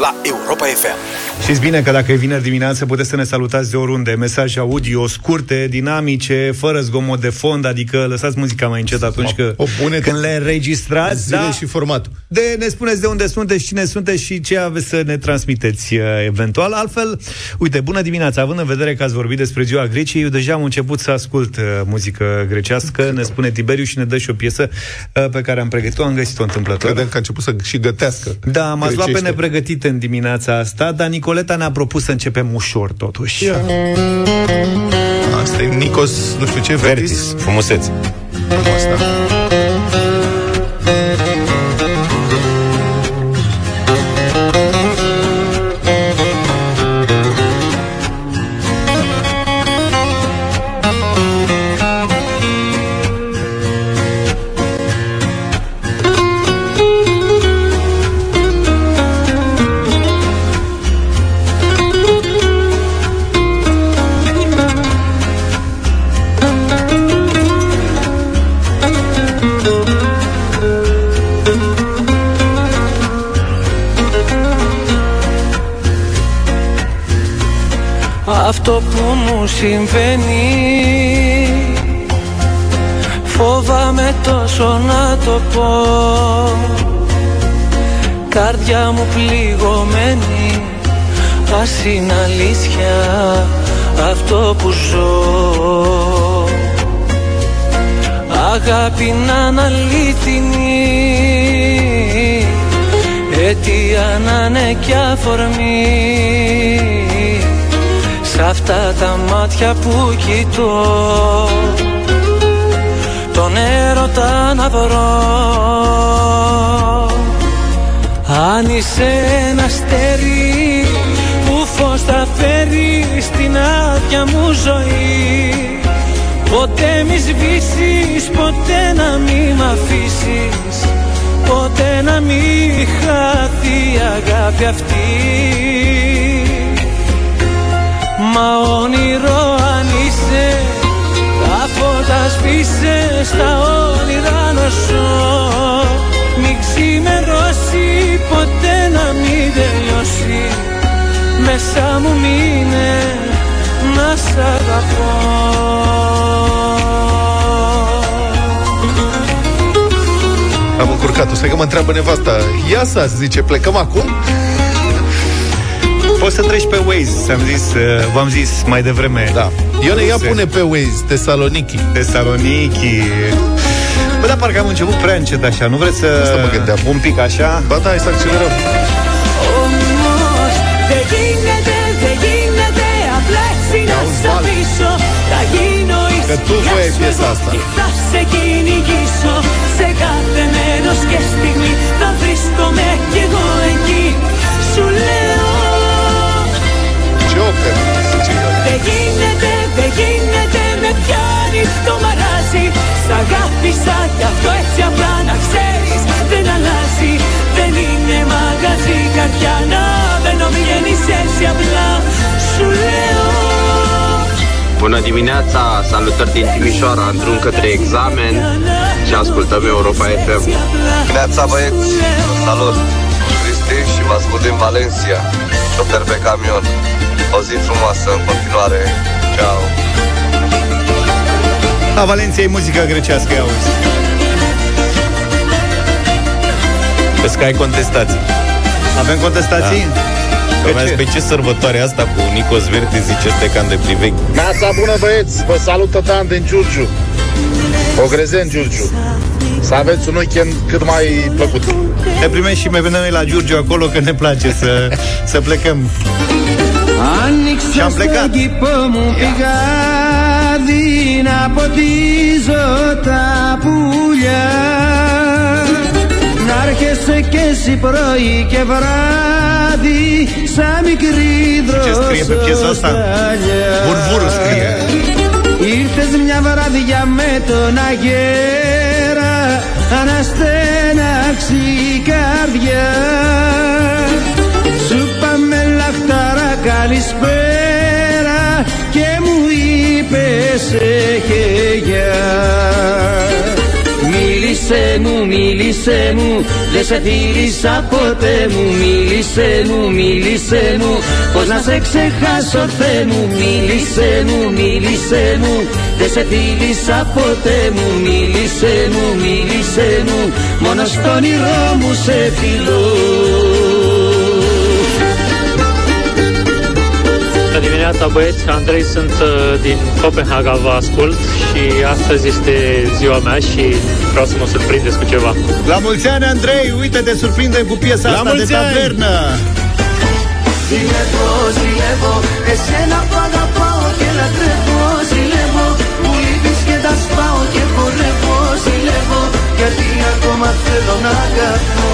la Europa FM. Știți bine că dacă e vineri dimineață puteți să ne salutați de oriunde. Mesaje audio scurte, dinamice, fără zgomot de fond, adică lăsați muzica mai încet atunci că, o pune când le înregistrați. Da, și formatul. De, ne spuneți de unde sunteți, cine sunteți și ce aveți să ne transmiteți uh, eventual. Altfel, uite, bună dimineața, având în vedere că ați vorbit despre ziua Greciei, eu deja am început să ascult uh, muzică grecească, ne spune Tiberiu și ne dă și o piesă uh, pe care am pregătit-o, am găsit-o întâmplător. Credem că a început să și gătească. Da, m-ați luat pe grecește. Nepregătite în dimineața asta, dar Nicoleta ne-a propus să începem ușor, totuși. Ia. Asta e Nikos, nu știu ce, Vertis. Vertis, frumusețe. Asta. Αυτό που μου συμβαίνει. Φόβαμαι τόσο να το πω. Καρδιά μου πληγωμένη. Ας είναι αλήθεια αυτό που ζω. Αγάπη να είναι αλήθινη Αιτία να είναι κι αφορμή. Σ' αυτά τα μάτια που κοιτώ. Τον έρωτα να βρω Αν είσαι ένα αστέρι Που φως θα φέρει στην άδεια μου ζωή Ποτέ μη σβήσεις, ποτέ να μη μ' αφήσεις Ποτέ να μη χαθεί η αγάπη αυτή Μα όνειρο αν είσαι Τα φώτα σβήσε στα όνειρα να ζω Μη ξημερώσει ποτέ να μην τελειώσει Μέσα μου μείνε να σ' αγαπώ Am încurcat-o, stai că mă întreabă nevasta Ia să zice, plecăm acum? Poți să treci pe Waze, ți-am zis, uh, v-am zis mai devreme. Da Ione, ia Se- pune pe Waze Tesaloniki Tesaloniki. Bă, dar parcă am început prea încet așa, nu vreți să... Asta mă gândeam. Un pic așa? Ba da, hai să accelerăm Όμως δεν γίνεται, δεν γίνεται Απλά έτσι να Auzi, σ' Val. αφήσω Θα γίνω η Că tu σκιά voiai σου piesa εγώ asta. Και θα σε κυνηγήσω Σε κάθε μέρος και στιγμή Θα βρίσκομαι κι εγώ εκεί Σου λέω Δεν γίνεται, δεν γίνεται Με πιάνει το μαράζι Σ' αγάπησα κι αυτό έτσι απλά να ξέρεις Δεν αλλάζει, δεν είναι μαγαζί Καρδιά να μπαίνω βγαίνεις έτσι απλά Σου λέω Bună dimineața, salutări din Timișoara în drum către examen și ascultăm Europa FM. Neața băieți, salut! Cristi și vă ascult din Valencia, șofer pe camion. O zi frumoasă în continuare. Ciao! La Valenția e muzică grecească, ia auzi. Vezi că ai contestații. Avem contestații? Că Pe ce? pe ce sărbătoare asta cu Nicos Verti zice este cam de privechi? Neața bună băieți, vă salută Dan din Giurgiu Ogrezen Giurgiu Să aveți un weekend cât mai plăcut Ne primești și mai venim noi la Giurgiu acolo, că ne place să, să plecăm. Άνοιξα Și am plecat. στον κήπο μου πηγάδι να ποτίζω τα πουλιά Να έρχεσαι κι εσύ πρωί και βράδυ σαν μικρή Ce scrie pe piesa asta? δροσοταλιά Burvuru scrie. Ήρθες μια βράδια με τον αγέρα Αναστέναξη η καρδιά Σου πάμε λαχτάρα καλησπέρα Και μου είπες έχε γεια. Μίλησε μίλησε μου, μίλησε μου Δεν σε φίλησα ποτέ μου. Μίλησε μου, μίλησε μου Πώς να σε ξεχάσω Θεέ μου. Μίλησε μου, μίλησε μου Δεν σε φίλησα ποτέ μου. Μίλησε μου, μίλησε μου Μόνο στον όνειρό μου σε φιλώ dimineața băieți, Andrei sunt uh, din Copenhaga, vă ascult și astăzi este ziua mea și vreau să mă surprindeți cu ceva. La mulți ani, Andrei! Uite, te surprindem cu piesa La asta de mulți ani! tavernă! Ζηλεύω, ζηλεύω, εσένα που αγαπάω και λατρεύω Ζηλεύω, μου λείπεις και τα σπάω και χορεύω Ζηλεύω, γιατί ακόμα θέλω να αγαπώ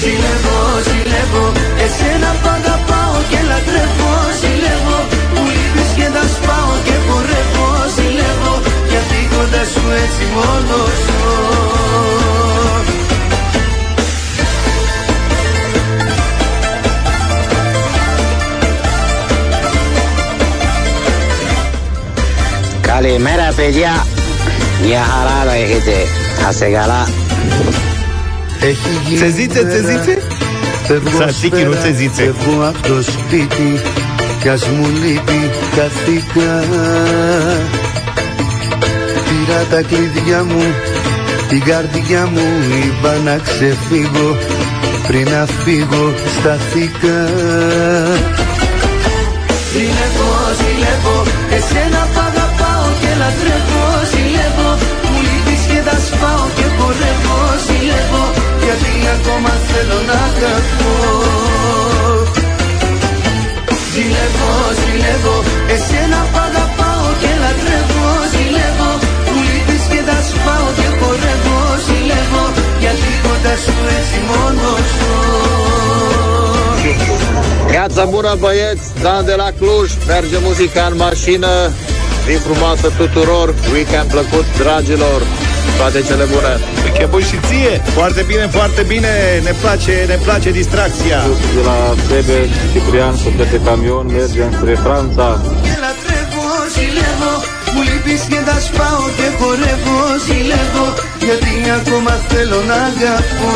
Ζηλεύω, ζηλεύω, εσένα που αγαπάω και λατρεύω Ζηλεύω, μου λείπεις και τα σπάω και χορεύω Ζηλεύω, γιατί κοντά σου έτσι μόνος ζω. Καλημέρα παιδιά. Μια χαρά το έχετε. Να είστε καλά. Έχει γίνει Τσεζίτσε, μέρα, τσεζίτσε. Φεύγω Τσατζίκι, σφαίρα, νου τσεζίτσε. Φεύγω απ' το σπίτι Κι ας μου λείπει καθήκα Πήρα τα κλειδιά μου Την καρδιά μου είπα να ξεφύγω Πριν να φύγω σταθήκα Ζηλεύω, ζηλεύω, εσένα που αγαπάω και λατρεύω Viața bună băieți, Dan de la Cluj, merge muzica în mașină, zi frumoasă tuturor, weekend plăcut dragilor, toate cele bune. Weekend bun și ție! Foarte bine, foarte bine! Ne place, ne place distracția! De la Bebe, Ciprian, șofer de camion, mergem spre Franța. Και λατρεύω, ζηλεύω Μου λείπεις και τα σπάω και χορεύω Ζηλεύω, γιατί ακόμα θέλω να αγαπώ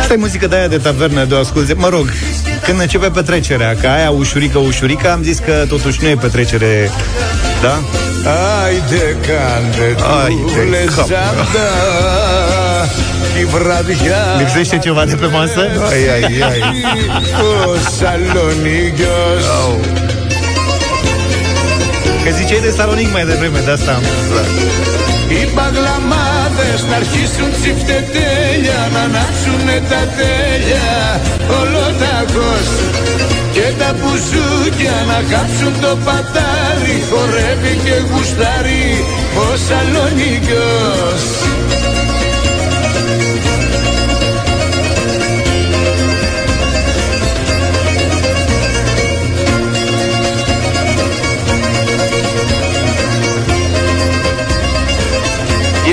Asta e muzică de aia de tavernă, de o asculte Mă rog, când începe petrecerea Ca aia ușurică, ușurică Am zis că totuși nu e petrecere Da? Ai de cande, Ai de cap. Lipsește ceva de pe masă? Ai, ai, ai O salonigos oh. Că ziceai de Salonic mai devreme, de asta am... Da. Οι παγλαμάδες να αρχίσουν τσιφτετέλια Να ανάψουνε τα τέλεια. Ολοταχώς Και τα μπουζούκια να κάψουν το πατάρι. Χορεύει και γουστάρει ο Σαλονίκιος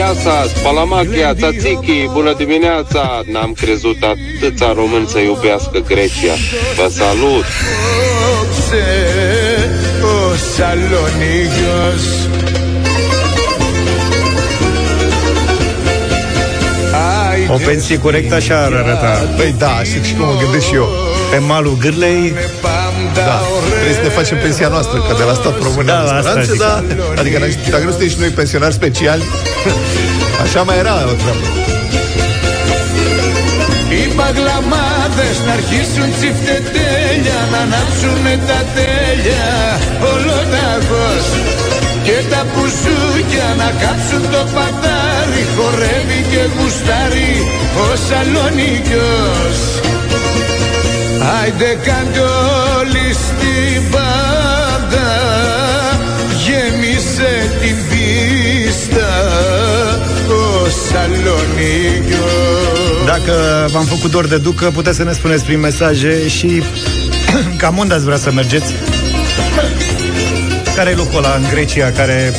Iasa, Spalamachia, Tzatziki, bună dimineața! N-am crezut atâția români să iubească Grecia. Vă salut! Απόψε ο Σαλονίκιος O pensie corectă așa ar arăta. Păi da, și, și cum mă gândesc și eu Pe malul gârlei, Da, trebuie să ne facem pensia noastră Că de la stat român Da, am asta speranțe, zic. da, Adică dacă nu suntem și noi pensionari speciali Așa mai era o treabă Οι παγλαμάδες να αρχίσουν τσιφτετέλια Να ανάψουνε τα τέλεια. Ολοταχώς Και τα πουζούκια να κάψουν το πατάρι. Χορεύει και γουστάρει ο Σαλονίκιος. Άιντε κάντε όλοι στην πάντα Γέμισε την πίστα Ο Σαλονίκιος dacă v-am făcut dor de ducă, puteți să ne spuneți prin mesaje și cam unde ați vrea să mergeți? Care e locul ăla în Grecia care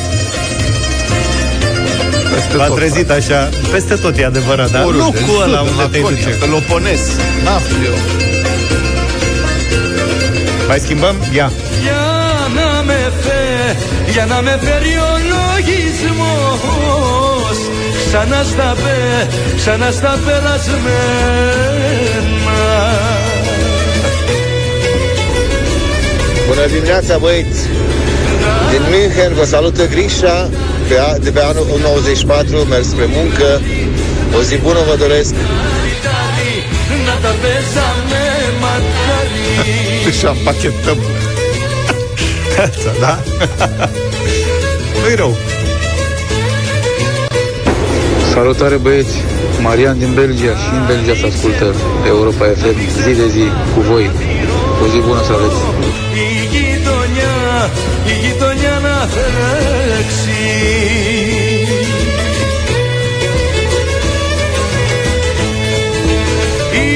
Peste v-a tot, trezit așa? Peste tot e adevărat, dar Oriunde, în locul ăla sud, în unde te Laconia, duce. Pelopones, n-aflu eu Mai schimbăm? Ia. Για να με φε, για να με φέρει ο λογισμός Ξανά στα πέ, ξανά στα περασμένα Bună dimineața, băieți! Din München vă salută Grisha pe a, de pe anul 94, mers spre muncă. O zi bună vă doresc! Να τα παίζαμε μακάρι Și împachetăm. Asta, da? Nu-i rău. Salutare băieți! Marian din Belgia și în Belgia se ascultă Europa FM zi de zi cu voi. O zi bună să aveți! Η γειτονιά, η γειτονιά να φέξει Η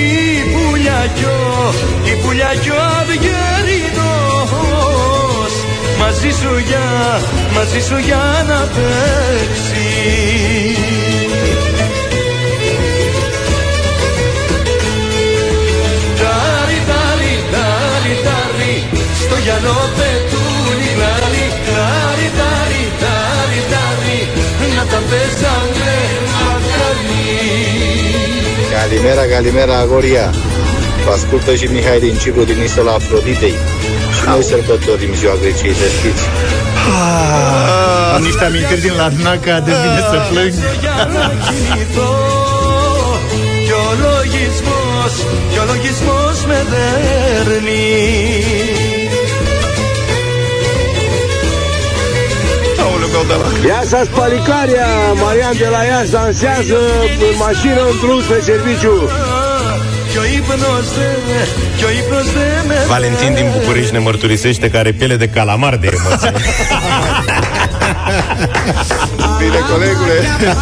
πουλιά κι ο, η πουλιά κι ο αυγερινός Μαζί σου για, μαζί σου για να παίξει Καλημέρα, καλημέρα, αγοριά. Πασκούτας η Μιχαήλ είναι σίγουρος να είναι στο λαφρο δίτει. Αυτός είναι ο δαστώρ της Μισυαγρικής Εστίτσας. Αν όχι τα μην κρύνει λανθάνα κάνεις να σε φλυγάρει. Τι ολογυμνισμός, τι ολογυμνισμός με δέρνει. Ia să Palicaria, Marian de la Iași dansează în mașină în drum spre serviciu. Κι ο ύπνος δεν, κι ο ύπνος δεν με Valentin din București ne mărturisește că are piele de calamar de emoție. Bine, colegule!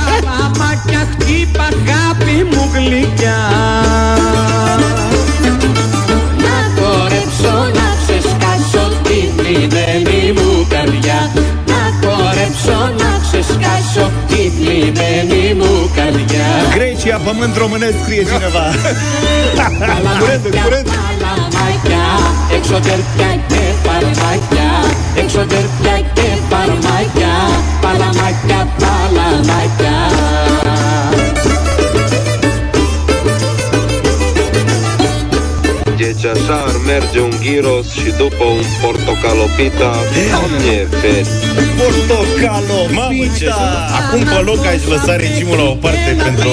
Παραμάκια χτύπα αγάπη μου γλυκιά Να χορέψω να ξεσκάσω την πλημμένη μου καρδιά Να χορέψω να ξεσκάσω την πλημμένη μου καρδιά Grecia, pământ românesc, scrie cineva. curent, curent. Παλαμάκια, εξωτερικά και παρμάκια Εξωτερικά και παρμάκια Παλαμάκια, παλαμάκια Deci așa ar merge un gyros și după un portocalopita, doamne feri. Portocalopita! Acum pe loc ai lăsat regimul la o parte pentru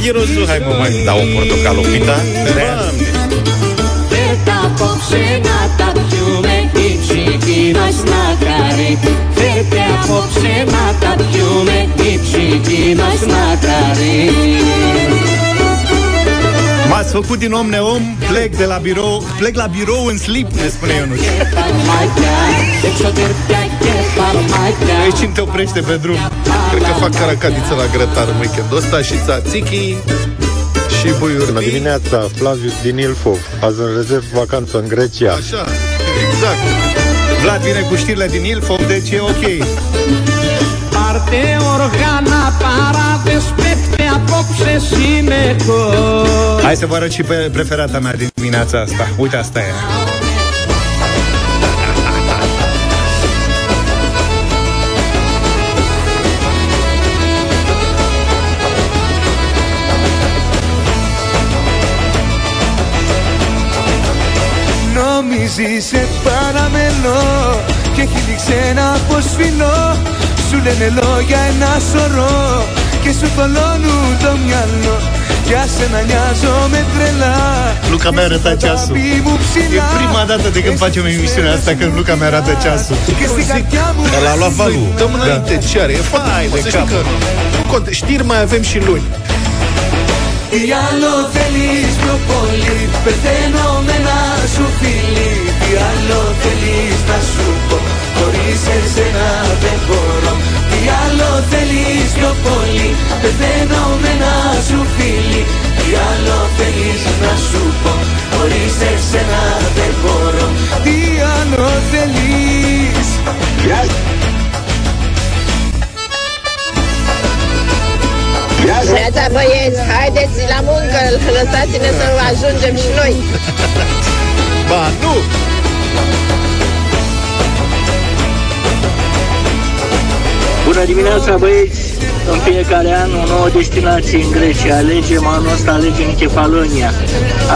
gyrosul. Hai mă mai dau un portocalopita. Doamne! Верта повшената, пјуме и чикиној смакари. Верта повшената, piume, и чикиној смакари. M-ați făcut din om neom, plec de la birou, plec la birou în slip, ne spune Ionuț. Aici îmi te oprește pe drum? Cred că fac caracatiță la grătar în weekendul ăsta și tzatziki și buiuri. Bună dimineața, Flavius din Ilfov. Azi în rezerv vacanță în Grecia. Așa, exact. Vlad vine cu știrile din Ilfov, deci e ok. Parte Hai să vă arăt și pe preferata mea din dimineața asta. Uite, asta e. Νομίζει σε παραμελώ Και έχει δείξει ένα αποσφυλό Σου λένε λόγια ένα σωρό Και σου θολώνουν το μυαλό Για σένα νοιάζομαι τρελά Luca mi-a arătat ceasul. E prima dată de când facem emisiunea asta când Luca mi arată ceasul. Και στην καρδιά μου Dar l-a luat valul. Dăm înainte ce are. E foarte Hai frumos. de Să știi cap. că nu conte, știri mai avem și luni. Τι άλλο θέλεις πιο πολύ Πεθαίνω με ένα σου φίλι Τι άλλο θέλεις να σου πω Χωρίς εσένα δεν μπορώ Τι άλλο θέλεις πιο πολύ Πεθαίνω με ένα σου φίλι Τι άλλο θέλεις να σου πω Χωρίς εσένα δεν μπορώ Τι άλλο θέλεις Neața băieți, haideți la muncă, lăsați-ne să ajungem și noi. Ba, nu! Bună dimineața, băieți! În fiecare an o nouă destinație în Grecia. Alegem anul ăsta, alegem Kefalonia.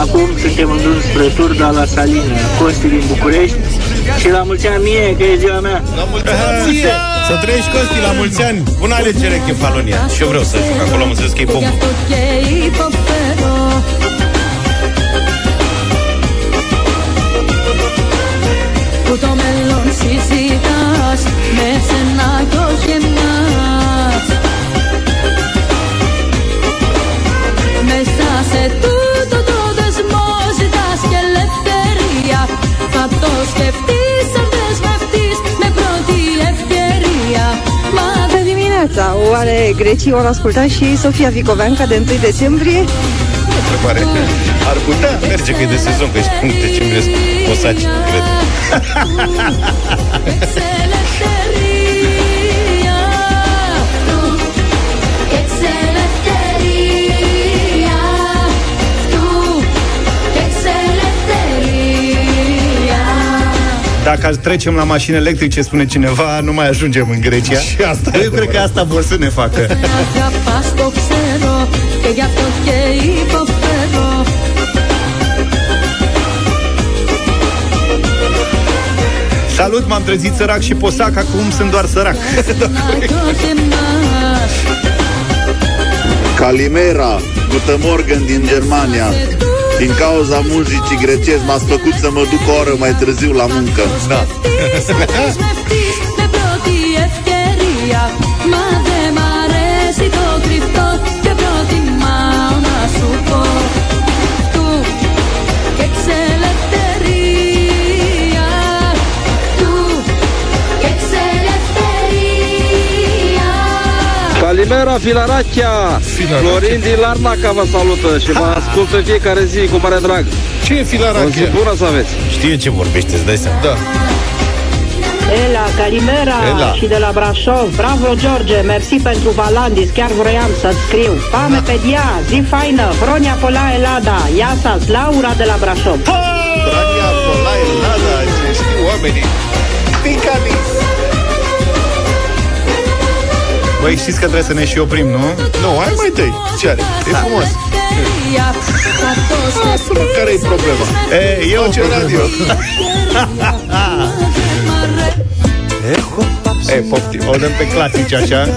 Acum suntem în drum spre Turda la Salina. Costi din București. Și la mulți ani mie, că e ziua mea! La mulți ani! Să trăiești, Costi, la mulți ani! Bună alegere, Kefalonia! Și eu vreau să fac acolo, am zis că e bombă το μέλλον συζητάς με σένα κι όχι εμάς Μέσα σε τούτο το δεσμό ζητάς και ελευθερία Θα το σκεφτείς αν δεσμευτείς με πρώτη ευκαιρία Μα δεν dimineața! Oare grecii au ascultat și Sofia Vicoveanca de 1 decembrie? întrebare. Ar putea merge că e de sezon, că ești în decembrie posaci, cred. Dacă trecem la mașini electrice, spune cineva, nu mai ajungem în Grecia. Și asta Eu cred că asta vor să ne facă Αγαπάς το ξέρω και γι' αυτό και υποφέρω Salut, m-am trezit sărac și posac, acum sunt doar sărac. Να κι όχι εμάς Calimera, Guten Morgen din Germania. Din cauza muzicii grecești m-ați făcut să mă duc o oră mai târziu la muncă. Da. δεσμευτείς με πρώτη ευκαιρία Μα δεν μ' αρέσει το κρυφτό Calimera, Filarachia! Florin din Larnaca vă salută și vă ascultă în fiecare zi cu mare drag. Ce e O zi Filarachia? bună să aveți! Știe ce vorbește, îți dai seama. Da. Ela, Calimera Ela. și de la Brașov. Bravo, George, mersi pentru Valandis, chiar vroiam să-ți scriu. Pame pe dia, zi faină, Vronia Pola Elada, Iasas, Laura de la Brașov. Drania, Polai, Lada, ce știu oamenii. Ticani. Băi, știți că trebuie să ne și oprim, nu? Nu, hai mai tăi. Ce are? E frumos. Asta mă, care e problema? E, eu Face radio. E, poftim, o dăm pe clasici așa.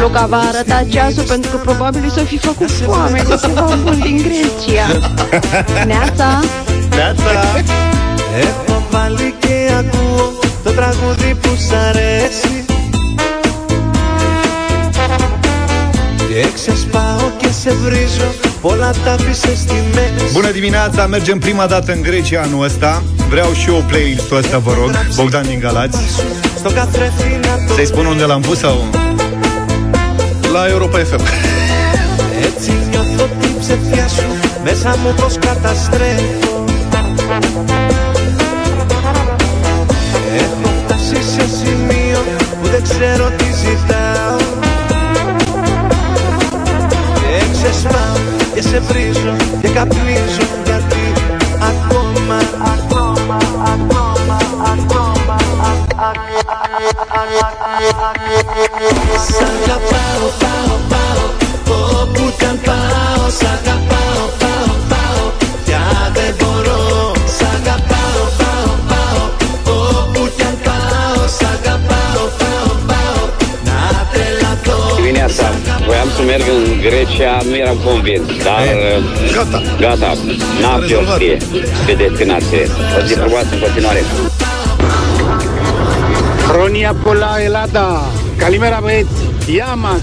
Luca va arăta ceasul pentru că probabil să fi făcut foame de ceva bun din Grecia. Neața! Neața! Έχω βάλει και ακούω το τραγούδι που σ' αρέσει Και ξεσπάω και σε βρίζω Πολλά τα άφησες στη μέση Bună dimineața, mergem prima dată în Grecia anul ăsta Vreau și eu playlist-ul ăsta, vă rog Bogdan din Galați Στο καθρέφτη να το Să-i spun unde l-am pus sau... La Europa FM. Έτσι νιώθω την ψευδιά σου Μέσα μου πως καταστρέφω δεν ξέρω τι ζητάω Και ξεσπάω και σε βρίζω και καπνίζω Γιατί ακόμα, ακόμα, ακόμα, ακόμα Σ' αγαπάω, πάω, πάω Όπου κι αν πάω, σ' αγαπάω, πάω, πάω Πια δεν μπορώ Σ' αγαπάω, voiam să merg în Grecia, nu eram convins, dar... E, uh, gata. Gata, n-am pe o știe pe destinație. O zi frumoasă în continuare. Cronia Pola Elada, Calimera băieți, Iamas!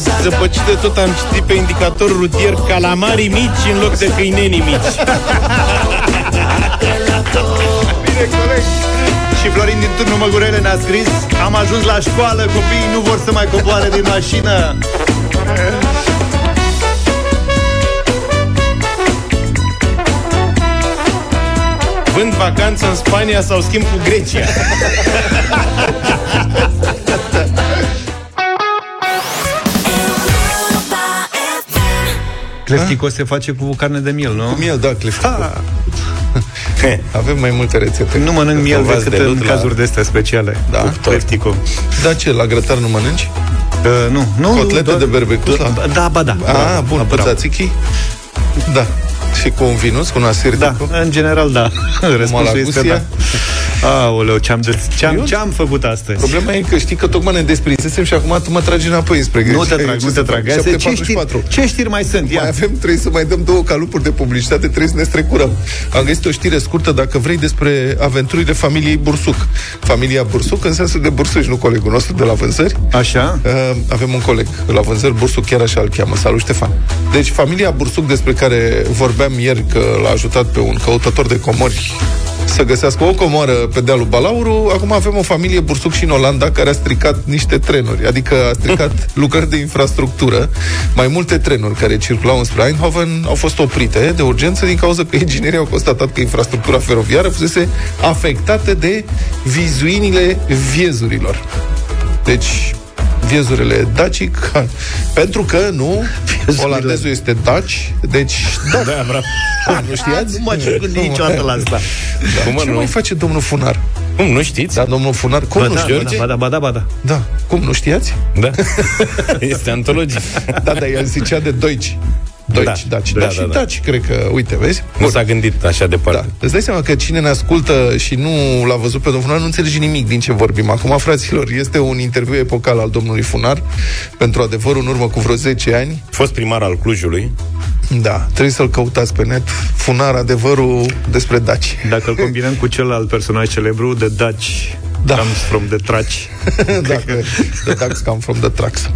Zice, m-ați zăpăcit de tot, am citit pe indicator rutier calamarii mici în loc de câinenii mici. Bine, coleg. Și Florin din turnul Măgurele ne-a scris Am ajuns la școală, copiii nu vor să mai coboare din mașină Vând vacanță în Spania sau schimb cu Grecia. Cleftico se face cu carne de miel, nu? Cu miel, da, cleftico. Avem mai multe rețete. Nu mănânc miel Provați decât de în lut la- cazuri de astea speciale Da, Cu tot. cleftico Da, ce, la grătar nu mănânci? Uh, nu, nu Cotlete doar- de berbecuș? la- Da, ba da A, da, bun, bravo. pățațichi? Da. Și cu un vinus, cu un asir Da, în general da Răspunsul este da Malagusia? Aoleu, ce-am, de- ce-am, Eu- ce-am făcut astăzi? Problema e că știi că tocmai ne desprinzesem și acum tu mă tragi înapoi spre Nu greșeală. te trag, Ce nu te să trag. fac? Asta e- Ce 744. știri, ce știri mai sunt? Ia. Mai avem, trebuie să mai dăm două calupuri de publicitate, trebuie să ne strecurăm. Am găsit o știre scurtă, dacă vrei, despre aventurile familiei Bursuc. Familia Bursuc în sensul de bursuci, nu colegul nostru de la vânzări. Așa? Uh, avem un coleg la vânzări, Bursuc, chiar așa îl cheamă. Salut, Ștefan. Deci, familia Bursuc, despre care vorbeam ieri că l-a ajutat pe un căutător de comori să găsească o comoară pe dealul Balauru, acum avem o familie Bursuc și în Olanda care a stricat niște trenuri, adică a stricat lucrări de infrastructură. Mai multe trenuri care circulau înspre Eindhoven au fost oprite de urgență din cauza că inginerii au constatat că infrastructura feroviară fusese afectată de vizuinile viezurilor. Deci, viezurile dacic, pentru că nu, olandezul este daci, deci da, Da, bravo. nu știați? Nu m-aș gândi niciodată la asta. Da. Cum mă, Ce nu? mai face domnul Funar? Cum, nu știți? Da, domnul Funar, cum Ba nu da, știați? ba da, ba da, ba da, ba da. Da, cum nu știați? Da. Este antologic. Da, dar el zicea de Deutsch. Deutsch, Da, Daci, da, da, da, și da. Daci, cred că, uite, vezi? Nu s-a gândit așa departe. Da. Îți dai seama că cine ne ascultă și nu l-a văzut pe domnul Funar nu înțelege nimic din ce vorbim. Acum, fraților, este un interviu epocal al domnului Funar pentru adevărul în urmă cu vreo 10 ani. Fost primar al Clujului. Da, trebuie să-l căutați pe net. Funar, adevărul despre Daci. Dacă îl combinăm cu celălalt personaj celebru, The Dutch Da. Comes from the Traci. Dacă the ducks come from the trucks.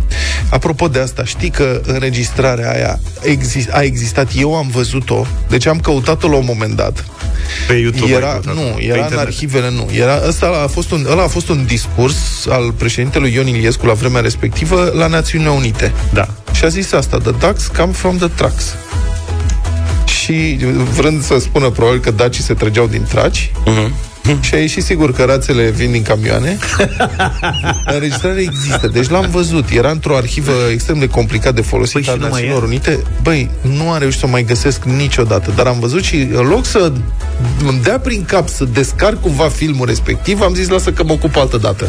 Apropo de asta, știi că înregistrarea aia exist, a existat, eu am văzut-o, deci am căutat-o la un moment dat. Pe YouTube ai Era, căutat-o, nu, pe era în internet. arhivele, nu. Era, ăsta a fost un, ăla a fost un discurs al președintelui Ion Iliescu la vremea respectivă la Națiunile Unite. Da. Și a zis asta, the ducks come from the trucks. Și vrând să spună probabil că dacii se trăgeau din traci, și a ieșit sigur că rațele vin din camioane. Înregistrarea există. Deci l-am văzut. Era într-o arhivă extrem de complicat de folosit Păi și al nu mai Națiunilor e? Unite. Băi, nu am reușit să o mai găsesc niciodată. Dar am văzut și în loc să îmi dea prin cap să descarc cumva filmul respectiv, am zis lasă că mă ocup altă dată.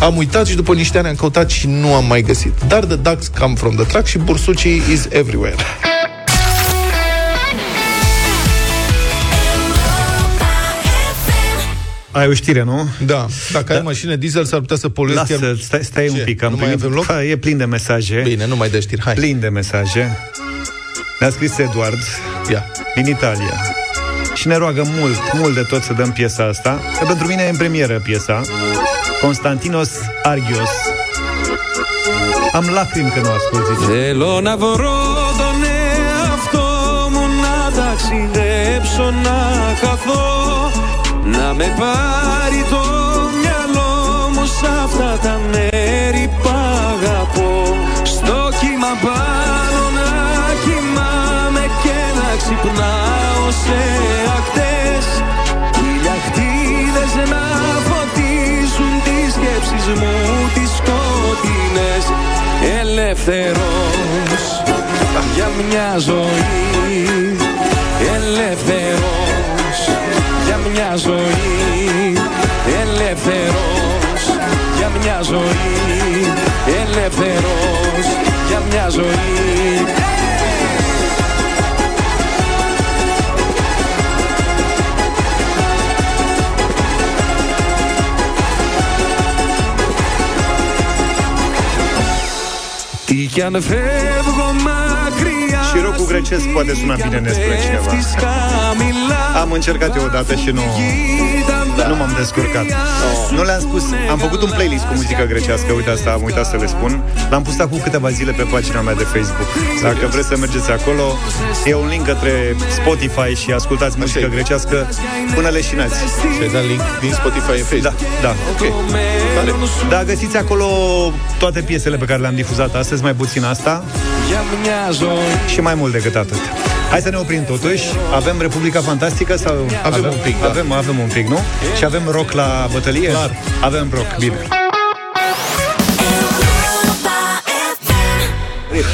Am uitat și după niște ani am căutat și nu am mai găsit. Dar The Ducks Come From The Track și Bursucii is everywhere. Ai o știre, nu? Da. Dacă da. ai mașină diesel, s-ar putea să poluezi Lasă, chiar... stai, stai un Ce? pic. Am Nu mai primit, avem loc? Ha, e plin de mesaje. Bine, nu mai dă știri, hai. Plin de mesaje. Ne-a scris Eduard Ia. din Italia. Și ne roagă mult, mult de tot să dăm piesa asta. Că pentru mine e în premieră piesa. Constantinos Argios. Am lacrimi că nu ascult, zice. Θέλω να βρω τον εαυτό μου να ταξιδέψω να χαθώ Να με πάρει το μυαλό μου σ' αυτά τα μέρη που αγαπώ. Στο κύμα πάνω να κοιμάμαι και να ξυπνάω σε ακτές. Χιλιακτίδες να φωτίζουν τις σκέψεις μου τις σκοτεινές. Ελεύθερος για μια ζωή ζωή ελεύθερος για μια ζωή ελεύθερος για μια ζωή. Τι κι αν φεύγω Cântecul grecesc poate suna bine despre cineva. Am încercat eu odată și nu... Nu m-am descurcat. Nu le-am spus. Am făcut un playlist cu muzică grecească, uite asta am uitat să le spun. L-am pus acum câteva zile pe pagina mea de Facebook. Dacă vreți să mergeți acolo, e un link către Spotify și ascultați muzică grecească până leșinați. Și ai dat link din Spotify în Facebook. Da, da. Ok. Da, găsiți acolo toate piesele pe care le-am difuzat astăzi, mai puțin asta și mai mult decât atât. Hai să ne oprim totuși. Avem Republica Fantastică sau Avem un pic, da. Avem, avem un pic, nu? Și avem rock la bătălie? Clar. Avem rock, bine.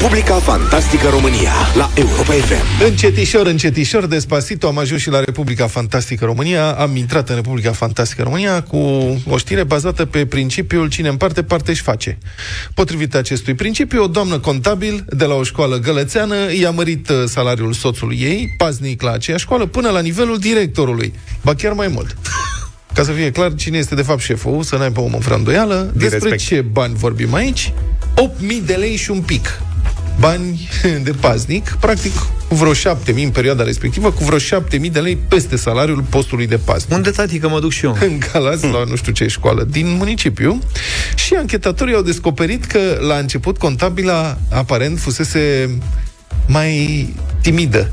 Republica Fantastică România la Europa FM. Încetișor, încetișor, despacito, am ajuns și la Republica Fantastică România. Am intrat în Republica Fantastică România cu o știre bazată pe principiul cine împarte, parte și face. Potrivit acestui principiu, o doamnă contabil de la o școală gălățeană i-a mărit uh, salariul soțului ei, paznic la aceeași școală, până la nivelul directorului. Ba chiar mai mult. Ca să fie clar cine este de fapt șeful, să n-ai pe om în fără îndoială. Despre respect. ce bani vorbim aici? 8.000 de lei și un pic bani de paznic, practic cu vreo 7.000 în perioada respectivă, cu vreo 7.000 de lei peste salariul postului de paznic. Unde, tati, că mă duc și eu? În Galați, la nu știu ce școală, din municipiu. Și anchetatorii au descoperit că la început contabila aparent fusese mai timidă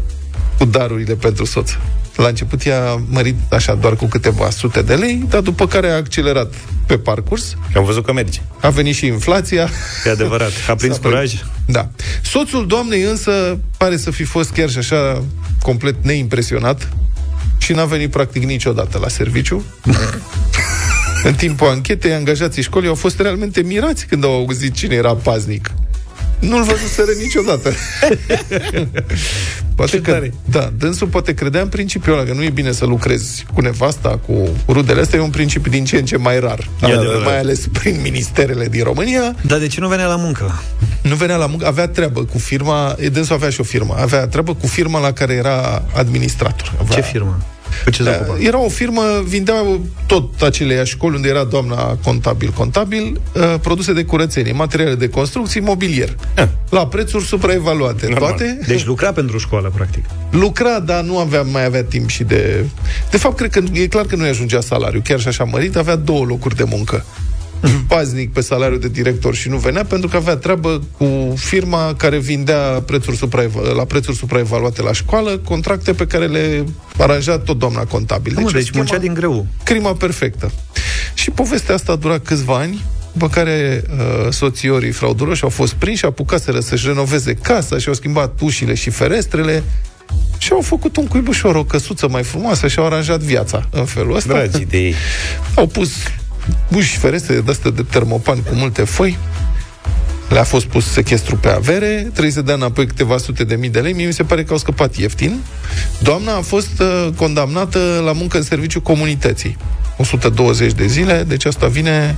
cu darurile pentru soț. La început i-a mărit așa doar cu câteva sute de lei, dar după care a accelerat pe parcurs. Am văzut că merge. A venit și inflația. E adevărat. A prins S-a curaj? Da. Soțul doamnei însă pare să fi fost chiar și așa complet neimpresionat și n-a venit practic niciodată la serviciu. În timpul anchetei, angajații școlii au fost realmente mirați când au auzit cine era paznic. Nu-l văzuseră niciodată. poate că, da, dânsul poate credea în principiul ăla, că nu e bine să lucrezi cu nevasta, cu rudele astea, e un principiu din ce în ce mai rar. E adevărat. mai ales prin ministerele din România. Dar de ce nu venea la muncă? Nu venea la muncă, avea treabă cu firma, e dânsul avea și o firmă, avea treabă cu firma la care era administrator. Avea, Ce firmă? Cu ce se da, ocupă? era o firmă, vindea tot aceleiași școli unde era doamna contabil, contabil, uh, produse de curățenie, materiale de construcții, mobilier. La prețuri supraevaluate. Toate Deci lucra pentru școală, practic. lucra, dar nu avea, mai avea timp și de... De fapt, cred că e clar că nu-i ajungea salariu, chiar și așa mărit, avea două locuri de muncă. Paznic pe salariul de director și nu venea pentru că avea treabă cu firma care vindea prețuri supraeva- la prețuri supraevaluate la școală, contracte pe care le aranjea tot doamna contabil. Deci, deci schema- muncea din greu. crima perfectă. Și povestea asta a durat câțiva ani, după care uh, soțiorii frauduroși au fost prinși, apucaseră să-și renoveze casa și au schimbat ușile și ferestrele și au făcut un cuibușor, o căsuță mai frumoasă și au aranjat viața în felul ăsta. Dragi de ei. Au pus uși ferestre de astea de termopan cu multe foi, le-a fost pus sechestru pe avere, trebuie să dea înapoi câteva sute de mii de lei, mie mi se pare că au scăpat ieftin. Doamna a fost uh, condamnată la muncă în serviciu comunității. 120 de zile, deci asta vine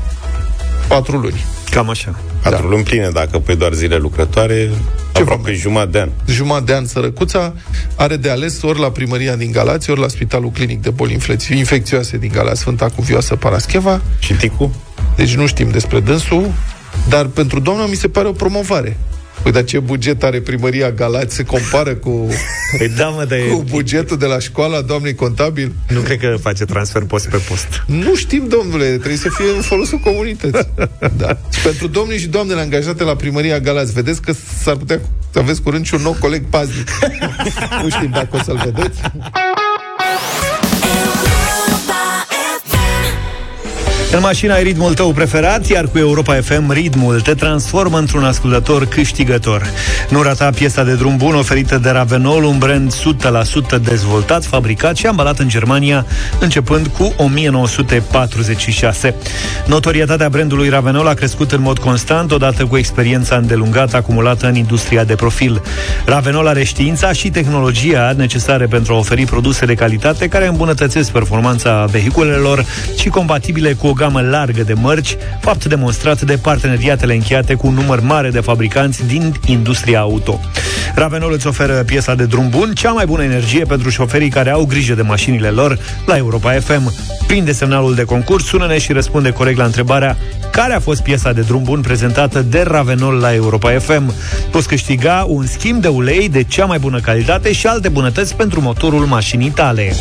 4 luni. Cam așa. Patru luni pline, dacă pui doar zile lucrătoare, aproape jumătate de an. Jumătate de an sărăcuța are de ales ori la primăria din Galați, ori la Spitalul Clinic de Boli Inflecți- Infecțioase din Galați, Sfânta Cuvioasă Parascheva. Și Ticu? Deci nu știm despre dânsul, dar pentru doamna mi se pare o promovare. Păi, dar ce buget are primăria Galați se compară cu, Păi da, mă, dar e... cu bugetul de la școala doamnei contabil? Nu cred că face transfer post pe post. Nu știm, domnule, trebuie să fie în folosul comunității. Da. Și pentru domnii și doamnele angajate la primăria Galați, vedeți că s-ar putea să aveți curând și un nou coleg paznic. nu știm dacă o să-l vedeți. În mașina ai ritmul tău preferat, iar cu Europa FM ritmul te transformă într-un ascultător câștigător. Nu rata piesa de drum bun oferită de Ravenol, un brand 100% dezvoltat, fabricat și ambalat în Germania începând cu 1946. Notorietatea brandului Ravenol a crescut în mod constant odată cu experiența îndelungată acumulată în industria de profil. Ravenol are știința și tehnologia necesare pentru a oferi produse de calitate care îmbunătățesc performanța vehiculelor și compatibile cu o gamă largă de mărci, fapt demonstrat de parteneriatele încheiate cu un număr mare de fabricanți din industria auto. Ravenol îți oferă piesa de drum bun, cea mai bună energie pentru șoferii care au grijă de mașinile lor la Europa FM. Prinde semnalul de concurs, sună-ne și răspunde corect la întrebarea care a fost piesa de drum bun prezentată de Ravenol la Europa FM. Poți câștiga un schimb de ulei de cea mai bună calitate și alte bunătăți pentru motorul mașinii tale.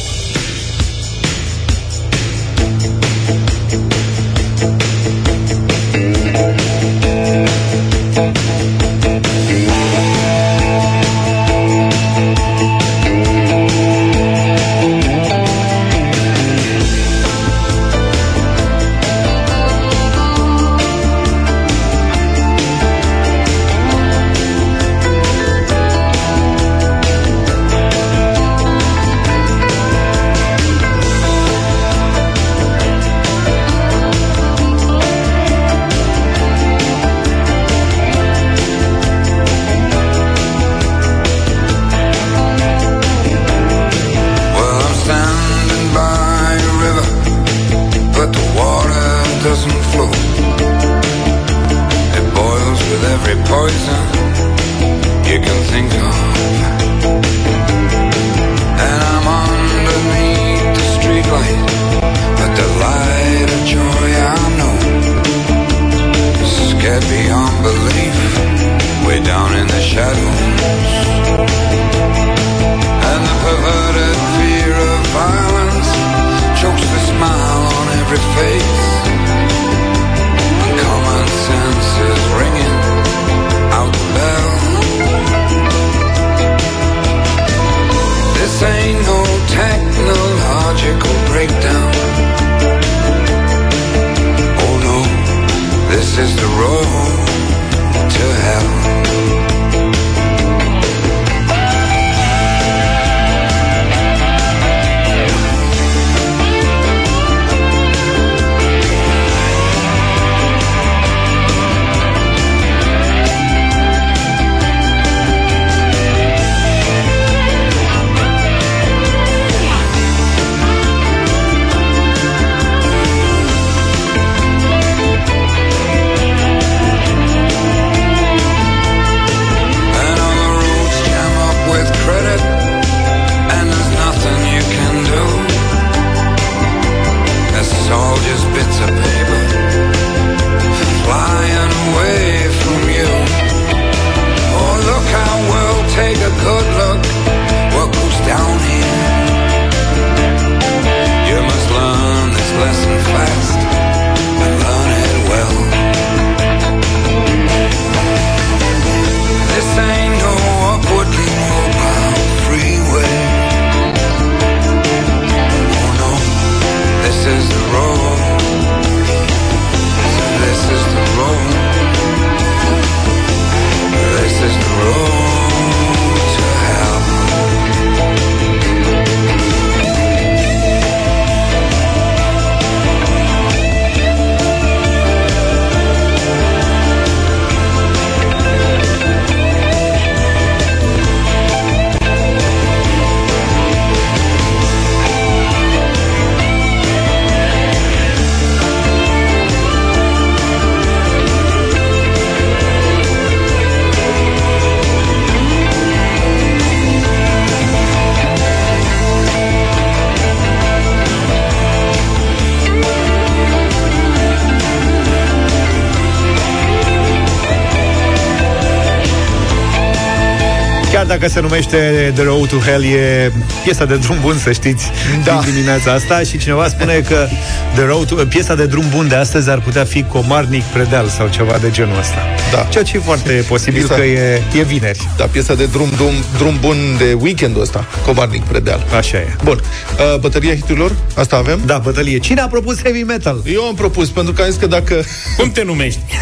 Dacă se numește The Road to Hell e piesa de drum bun, să știți, da. din dimineața asta și cineva spune că The Road to, piesa de drum bun de astăzi ar putea fi Comarnic Predeal sau ceva de genul ăsta. Da. Ceea ce e foarte posibil Piesa- că e, e vineri. Da, piesa de drum, drum, drum bun de weekendul ăsta, Comarnic Predeal. Așa e. Bun. Uh, bătălia hiturilor? Asta avem? Da, bătălie. Cine a propus heavy metal? Eu am propus, pentru că am zis că dacă... Cum te numești?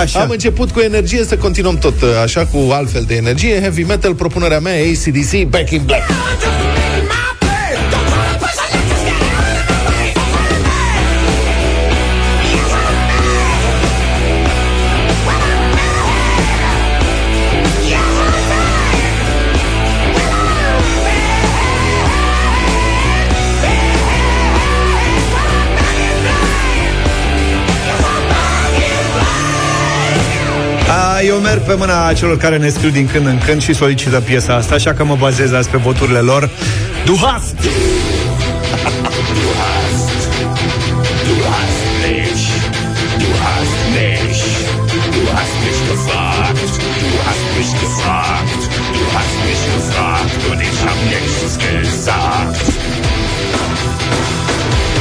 Așa. Am început cu energie, să continuăm tot uh, așa, cu altfel de energie. Heavy metal, propunerea mea, ACDC, Back in Black. Eu merg pe mâna celor care ne scriu din când în când și solicită piesa asta, așa că mă bazez azi pe voturile lor. Du hast!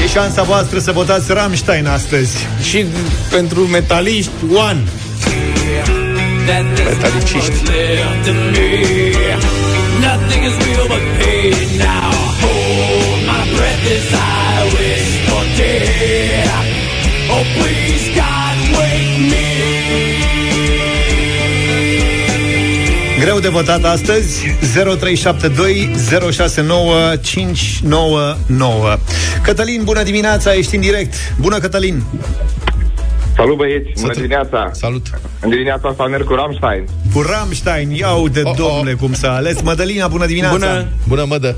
E șansa voastră să votați Rammstein astăzi. Și pentru metaliști, One. Metaliciști. Nothing is real but pain now. Hold my breath as I wish for death. Oh, please, God, wake me. Greu de votat astăzi 0372 069 599 Cătălin, bună dimineața, ești în direct Bună, Cătălin Salut băieți, bună dimineața Salut În dimineața asta merg cu Rammstein Cu Rammstein, iau de oh, domnule cum s-a ales Mădălina, bună dimineața Bună, bună mădă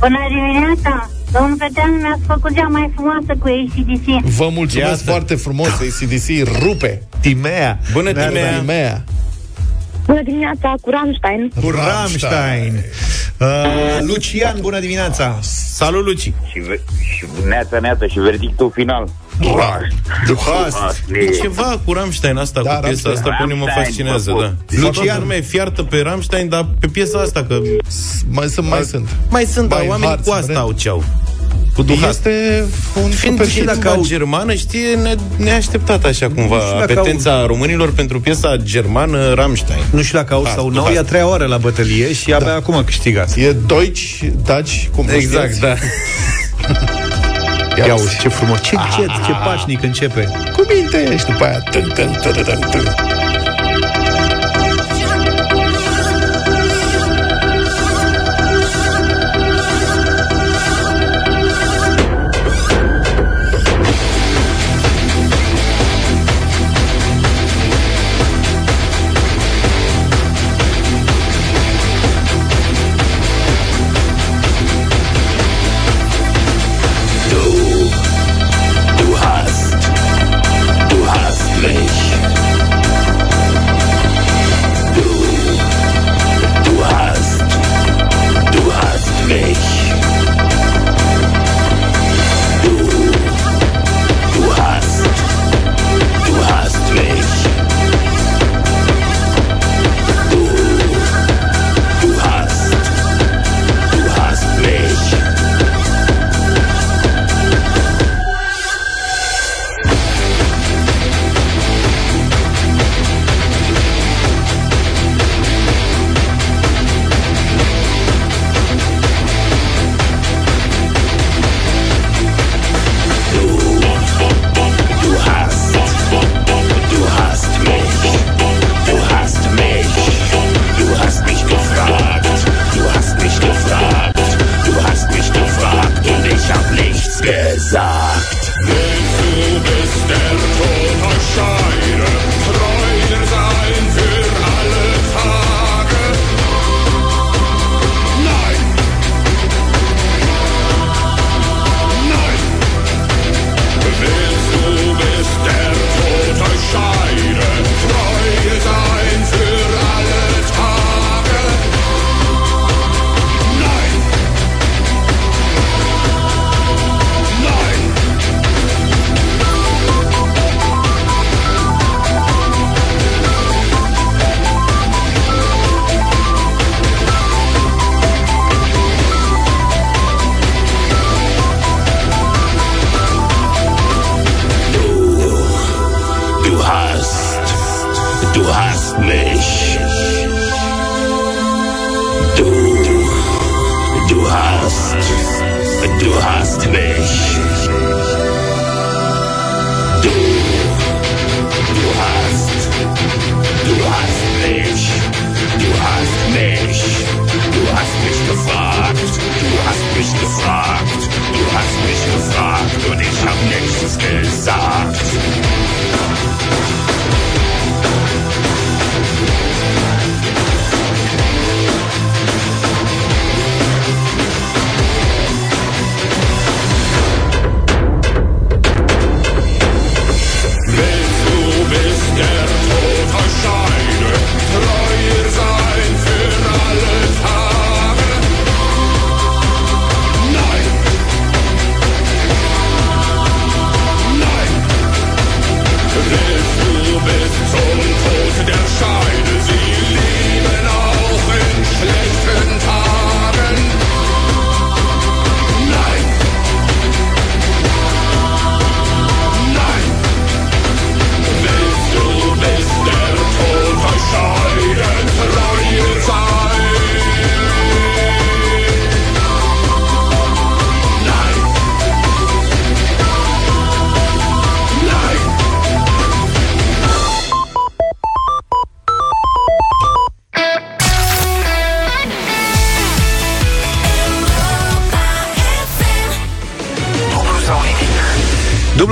Bună dimineața! Domnul Petean mi-ați făcut ziua mai frumoasă cu ACDC. Vă mulțumesc Iată. foarte frumos, ACDC rupe. Timea Bună Da, Timea. Timea. Bună dimineața cu Rammstein. Cu Rammstein uh, Lucian, bună dimineața Salut, Luci. Și, ve- și neața, neața și verdictul final. Du hast E ceva cu Rammstein asta, Da, cu piesa Rammstein. asta, pe mine mă Rammstein, fascinează, bă, da. bă. Lucian, Lucian. lumea e fiartă pe Rammstein, dar pe piesa asta, că Mai sunt, mai sunt. mai sunt, dar Bei oamenii Harz, cu asta vrem. au ce-au. Cu Duhast. Este un Fiind super și hit. dacă au germană, știe, ne, neașteptat așa cumva știu dacă apetența românilor pentru piesa germană Rammstein. Nu știu dacă au Hast, sau du nu au, hast. e a treia oară la bătălie și abia acum a câștigat E Deutsch, Dutch, cum vă Exact, știați? da. Ia uzi, ce frumos, ce încet, ce pașnic începe. Cu minte și după aia. Tân, tân, tân, tân, tân.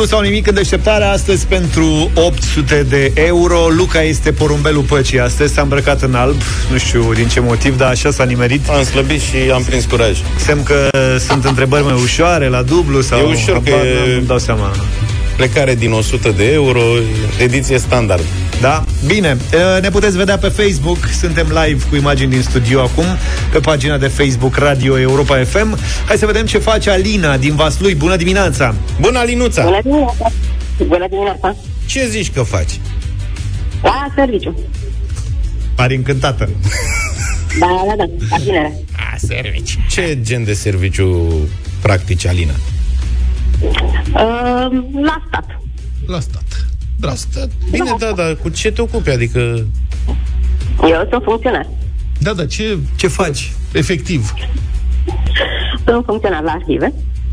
Dublu sau nimic în deșteptarea astăzi pentru 800 de euro. Luca este porumbelul păcii astăzi, s-a îmbrăcat în alb, nu știu din ce motiv, dar așa s-a nimerit. Am slăbit și am prins curaj. Semn că sunt întrebări mai ușoare la dublu sau... E ușor că habar e- n-am, Nu-mi dau seama. Plecare din 100 de euro, ediție standard. Da? Bine, e, ne puteți vedea pe Facebook, suntem live cu imagini din studio acum, pe pagina de Facebook Radio Europa FM. Hai să vedem ce face Alina din Vaslui. Bună dimineața! Bună, Alinuța! Bună dimineața! Bună dimineața! Ce zici că faci? La serviciu. Pari încântată. Da, da, da, la tinere. A, servici. Ce gen de serviciu practici, Alina? Uh, la stat. La stat. La stat. Bine, da, dar cu ce te ocupi? Adică... Eu sunt funcționar. Da, da, ce, ce faci? Efectiv. Sunt funcționar la arhive.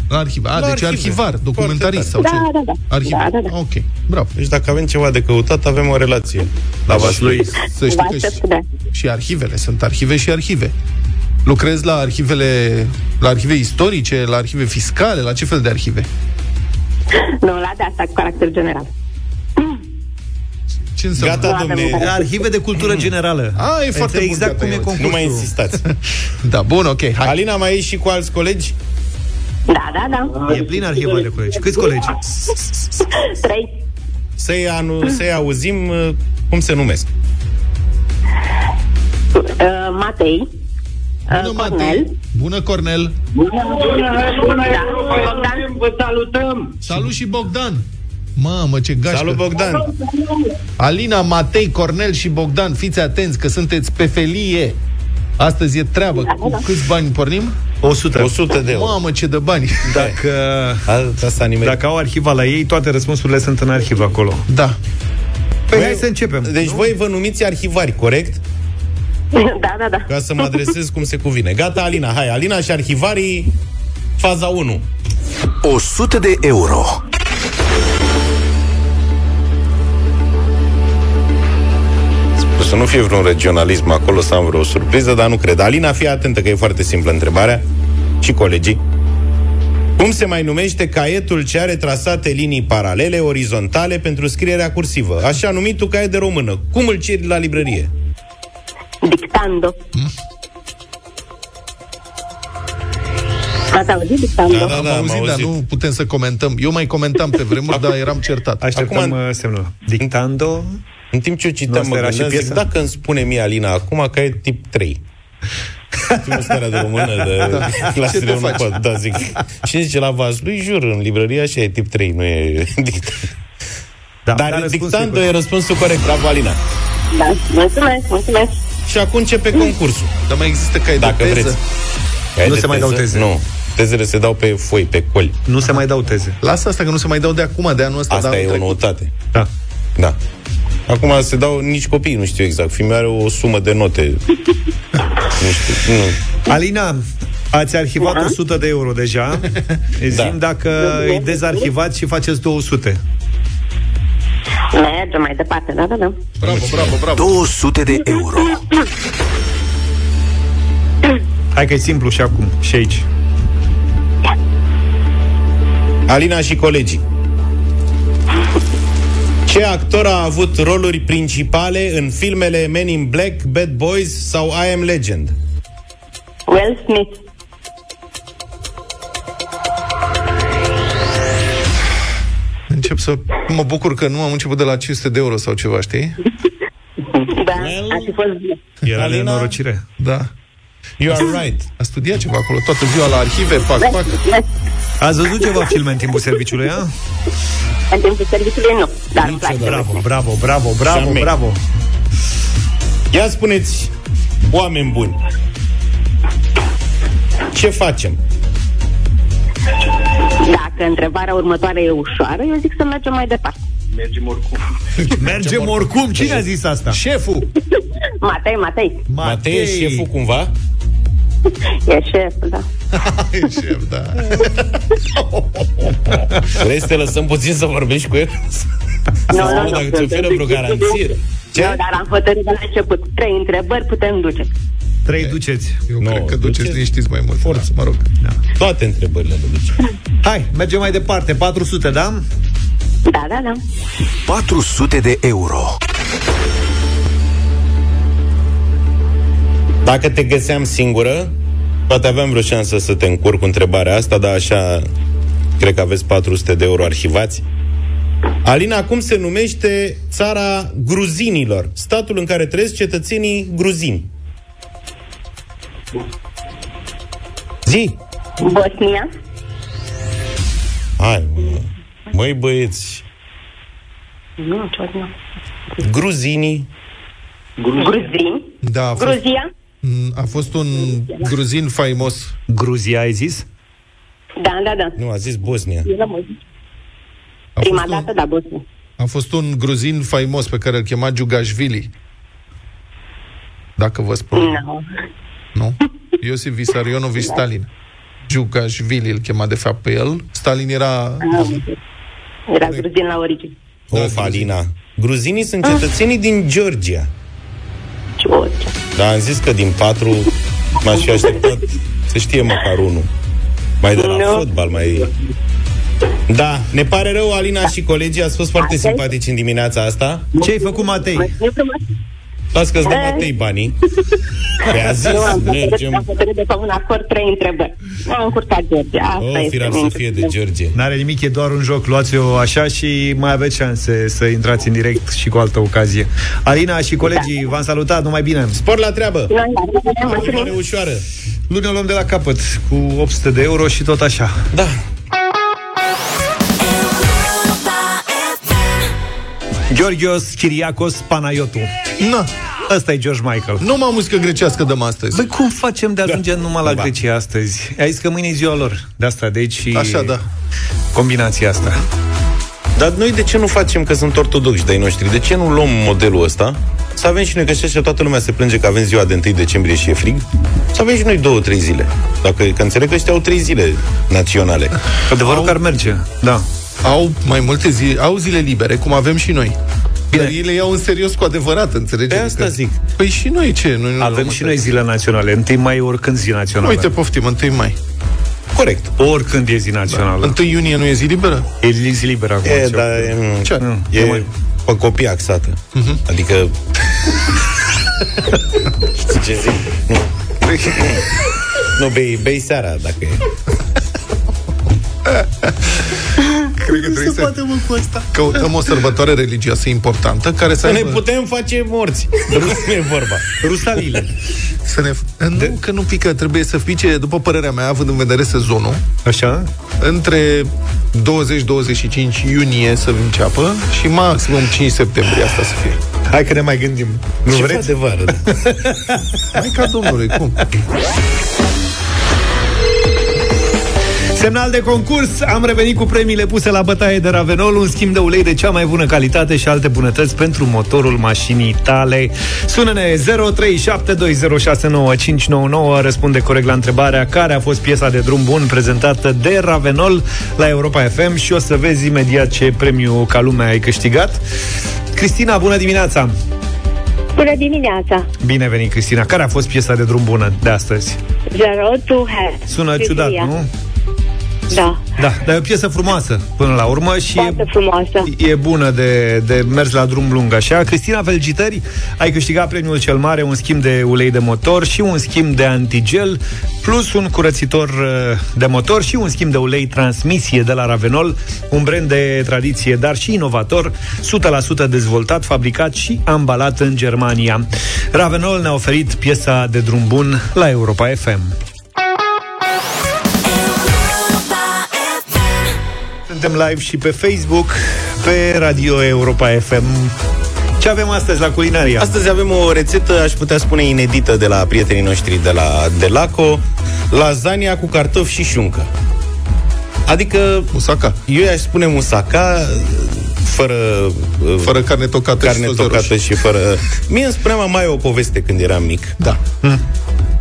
La arhive. A, La deci arhive. arhivar, documentarist sau Da, ce? da, da. Arhive. Da, da, da. Ok, bravo. Deci dacă avem ceva de căutat, avem o relație. La Vaslui. Să știi Vă că aștept și, cu de. și arhivele, sunt arhive și arhive. Lucrezi la arhivele, la arhive istorice, la arhive fiscale, la ce fel de arhive? Nu, la de asta, cu caracter general. Ce înseamnă? Gata, domne. Arhive de cultură generală. A, e foarte bun, exact gata, cum e eu. concursul. Nu mai insistați. Da, bun, ok, hai. Alina, mai ești și cu alți colegi? Da, da, da. E plin arhiva de colegi. Câți colegi? Trei. Să-i, anu- să-i auzim uh, cum se numesc. Uh, Matei. Uh, Bună, Cornel. Matei. Bună, Cornel. Da, Bogdan. Vă salutăm! Salut și Bogdan. Mamă, ce gașcă. Salut, Bogdan! Alina, Matei, Cornel și Bogdan, fiți atenți că sunteți pe felie. Astăzi e treabă. Cu câți bani pornim? 100. 100 de euro. Mamă, ce de bani. Dacă, A- Asta nimerit. dacă au arhiva la ei, toate răspunsurile sunt în arhivă acolo. Da. Păi hai să începem. Deci voi vă numiți arhivari, corect? Da, da, da. Ca să mă adresez cum se cuvine. Gata, Alina, hai, Alina și arhivarii, faza 1. 100 de euro. Să nu fie vreun regionalism acolo, să am vreo surpriză, dar nu cred. Alina, fii atentă că e foarte simplă întrebarea. Și colegii. Cum se mai numește caietul ce are trasate linii paralele, orizontale, pentru scrierea cursivă? Așa numitul caiet de română. Cum îl ceri la librărie? Dictando. Ați auzit dictando? Da, da, Am da, am auzit, dar auzit. nu putem să comentăm. Eu mai comentam pe vremuri, dar eram certat. Așteptăm Acum- Acum, semnul. Dictando. În timp ce eu Nu citeam, asta mă era și gândeam, zic, piesa? dacă îmi spune mie Alina acum că e tip 3. Știu starea de română de Da. Ce clasele te 1 faci? pot, da, zic. Și zice la Vaslui, jur, în librărie așa e tip 3, nu e dict. Da, Dar răspunsul dictando e e răspunsul corect, bravo Alina. Da, mulțumesc, mulțumesc. Și acum începe concursul. Dar mai există cai de Dacă teză? vreți. Cai Nu de se mai dau teză? teze. Nu. Tezele se dau pe foi, pe coli. Nu se mai dau teze. Lasă asta că nu se mai dau de acum, de anul ăsta. Asta de anul e o trecut. noutate. Da. Da. Acum se dau nici copiii, nu știu exact. Fiul meu are o sumă de note. nu știu. Nu. Alina, Ați arhivat 100 de euro deja. Zim dacă îi dezarhivați și faceți 200. Mergem mai departe, da, da, da. Bravo, bravo, bravo. 200 de euro. Hai că e simplu și acum, și aici. Alina și colegii. Ce actor a avut roluri principale în filmele Men in Black, Bad Boys sau I Am Legend? Will Smith. Încep să... Mă bucur că nu am început de la 500 de euro sau ceva, știi? Da, ar fi fost bine. Era Alina? nenorocire. Da. You are right. A studiat ceva acolo, toată ziua la arhive, pac, pac. Ați văzut ceva filme în timpul serviciului, a? În timpul serviciului nu, dar îmi place. Bravo, bravo, bravo, bravo, Jamais. bravo. Ia spuneți, oameni buni, ce facem? Dacă întrebarea următoare e ușoară, eu zic să mergem mai departe. Mergem oricum. Mergem oricum. Cine a zis asta? Șeful! Matei, Matei. Matei e șeful cumva? E șef, da. E șef, da. Vrei să te lăsăm puțin să vorbești cu el? Nu, Sau nu, nu. dacă ți oferă vreo garanție? Ce? Nu, dar am hotărât de la început. Trei întrebări putem duce. Trei duceți. Eu Nu, cred că duceți- duceți liniștiți mai mult. Forță, mă rog. Toate întrebările le duce. Hai, mergem mai departe. 400, da? Da, da, da. 400 de euro. Dacă te găseam singură, poate aveam vreo șansă să te încurc cu întrebarea asta, dar așa cred că aveți 400 de euro arhivați. Alina, cum se numește țara gruzinilor? Statul în care trăiesc cetățenii gruzini. Zi! Bosnia. Hai, mă. Măi băieți, Nu, ce nu. gruzinii Gruzini. Da, a fost, Gruzia. M, a fost un gruzin faimos. Gruzia, ai zis? Da, da, da. Nu, a zis Bosnia. E la muzică. A Prima fost, un, dată, da, Bosnia. a fost un gruzin faimos pe care îl chema Giugashvili. Dacă vă spun. Nu. Nu? Iosif Vissarionovici Stalin. Giugashvili îl chema de fapt pe el. Stalin era... Era gruzin la origine. Of, Alina. Gruzinii sunt cetățenii din Georgia. Georgia. Dar am zis că din patru m-aș fi așteptat să știe măcar unul. Mai de la Nu. fotbal, mai... Da, ne pare rău, Alina și colegii, ați fost foarte simpatici în dimineața asta. Ce ai făcut, Matei? Eu frumos. Las că-ți dă Matei banii. Pe a zis, Nu, am hotărât, am mergem... hotărât de pe un acord trei întrebări. Am încurcat Georgia. Asta O, este. firar să fie de George. N-are nimic, e doar un joc. Luați-o așa și mai aveți șanse să intrați în direct și cu altă ocazie. Alina și colegii, v-am salutat, numai bine. Spor la treabă! Noi, da, mulțumim. Mare ușoară! Luni o luăm de la capăt cu 800 de euro și tot așa. Da, Georgios Chiriacos Panayotu. Na, Ăsta e George Michael. nu m-am muzică grecească dăm astăzi. Băi, cum facem de ajungem da. numai la Da. Grecia astăzi? Ai zis că mâine e ziua lor. De asta, deci și Așa, da. combinația asta. dar noi de ce nu facem că sunt ortodoxi de-ai noștri? De ce nu luăm modelul ăsta? Să avem și noi, că și așa toată lumea se plânge că avem ziua de 1 decembrie și e frig. Să avem și noi două, trei zile. Dacă, că înțeleg că ăștia au trei zile naționale. Adevărul că ar merge. Da. Au mai multe zile, au zile libere, cum avem și noi. Bine. Dar ei le iau în serios cu adevărat, înțelegeți? Pe asta zic. Păi și noi ce? Noi nu Avem luăm și în noi zile naționale. Întâi mai e oricând zi națională. Uite, poftim, 1 mai. Corect. Oricând e zi națională. 1 iunie nu e zi liberă? E zi liberă acum. E, ce- dar e, Ce? Nu, e mai- pe copii axată. Adică... Știi ce zic? Nu. nu, bei, bei seara, dacă e. Cred că trebuie să mă, cu asta. căutăm o sărbătoare religioasă importantă care să Să ne aibă... putem face morți. Nu e vorba. Rusalile. Să ne... Nu, că nu pică, trebuie să pice, după părerea mea, având în vedere sezonul, Așa? între 20-25 iunie să înceapă și maximum 5 septembrie asta să fie. Hai că ne mai gândim. Nu Ce vreți? de vară? Hai ca domnului, cum? Semnal de concurs, am revenit cu premiile puse la bătaie de Ravenol, un schimb de ulei de cea mai bună calitate și alte bunătăți pentru motorul mașinii tale. Sună-ne 0372069599, răspunde corect la întrebarea care a fost piesa de drum bun prezentată de Ravenol la Europa FM și o să vezi imediat ce premiu ca lumea ai câștigat. Cristina, bună dimineața! Bună dimineața! Bine venit, Cristina. Care a fost piesa de drum bună de astăzi? Zero to have. Sună ciudat, nu? Da. Da, dar e o piesă frumoasă până la urmă și Foarte frumoasă. e bună de, de mers la drum lung așa. Cristina, felicitări! Ai câștigat premiul cel mare, un schimb de ulei de motor și un schimb de antigel, plus un curățitor uh, de motor și un schimb de ulei transmisie de la Ravenol, un brand de tradiție, dar și inovator, 100% dezvoltat, fabricat și ambalat în Germania. Ravenol ne-a oferit piesa de drum bun la Europa FM. Suntem live și pe Facebook, pe Radio Europa FM. Ce avem astăzi la culinaria? Astăzi avem o rețetă, aș putea spune, inedită de la prietenii noștri de la Delaco, lasagna cu cartofi și șuncă. Adică... Musaca. Eu aș spune musaca, fără... Fără carne tocată carne și toți de tocată roșii. și fără... Mie îmi spunea mama o poveste când eram mic. Da.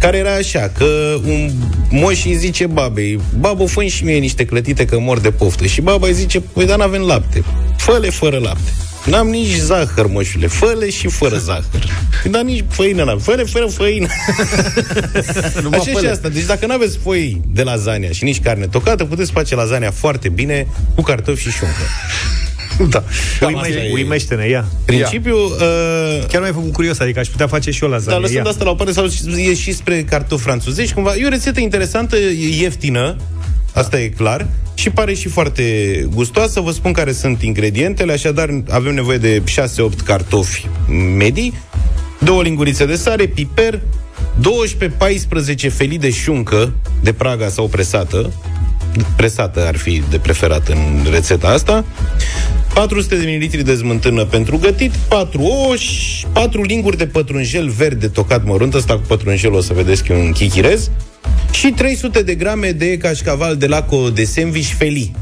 Care era așa, că un moș îi zice babei, babă, fă și mie niște clătite că mor de poftă. Și baba îi zice, păi dar n-avem lapte. Fă-le fără lapte. N-am nici zahăr, moșule. Fă-le și fără zahăr. Dar nici făină n-am. Fă-le fără făină. Numai Așa și fă-le. asta. Deci dacă nu aveți foi de lasagna și nici carne tocată, puteți face lasagna foarte bine cu cartofi și șuncă. Da. Cam Uime- asta e Uimește-ne, ia. Principiul... Uh, Chiar m-ai făcut curios, adică aș putea face și eu lasagna. dar lăsând ia. asta la o parte, sau e și spre cartofi franțuzești, cumva. E o rețetă interesantă, e ieftină, asta e clar, și pare și foarte gustoasă. Vă spun care sunt ingredientele, așadar avem nevoie de 6-8 cartofi medii, două lingurițe de sare, piper, 12-14 felii de șuncă de praga sau presată, presată ar fi de preferat în rețeta asta, 400 de ml de smântână pentru gătit, 4 ouă, și 4 linguri de pătrunjel verde tocat mărunt, ăsta cu pătrunjel o să vedeți că e un chichirez, și 300 de grame de cașcaval de laco de sandwich feli.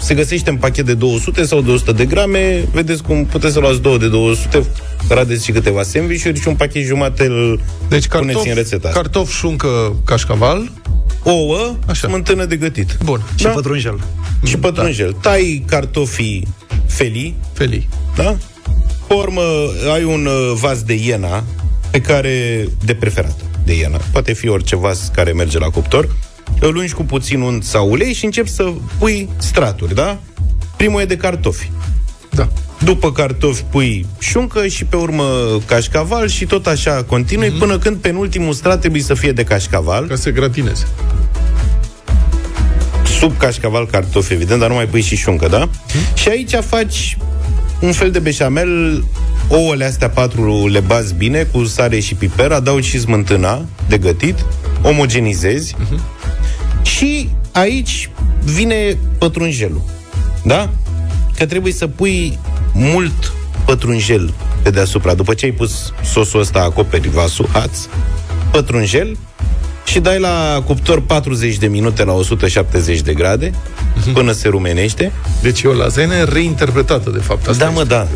Se găsește în pachet de 200 sau de 100 de grame, vedeți cum puteți să luați două de 200, radeți și câteva sandwich-uri și un pachet jumate îl Deci puneți cartof, în rețeta asta. cartof, șuncă, cașcaval. Ouă, Așa. smântână de gătit. Bun. Și pătrunjel. Și pătrunjel. Tai cartofii felii. Felii. Da? Pe urmă, ai un uh, vas de iena pe care, de preferat, de iena. Poate fi orice vas care merge la cuptor. Îl ungi cu puțin unt sau ulei și începi să pui straturi, da? Primul e de cartofi. Da. După cartofi pui șuncă și pe urmă cașcaval și tot așa continui mm-hmm. până când penultimul strat trebuie să fie de cașcaval. Ca să gratineze. Sub cașcaval cartofi, evident, dar nu mai pui și șuncă, da? Mm-hmm. Și aici faci un fel de beșamel, ouăle astea patru le bazi bine cu sare și piper, adaugi și smântâna de gătit, omogenizezi uh-huh. și aici vine pătrunjelul. Da? Că trebuie să pui mult pătrunjel pe deasupra. După ce ai pus sosul ăsta, acoperi vasul, haț, pătrunjel și dai la cuptor 40 de minute la 170 de grade până se rumenește. Deci e o lasagne reinterpretată, de fapt. Asta da, mă, da.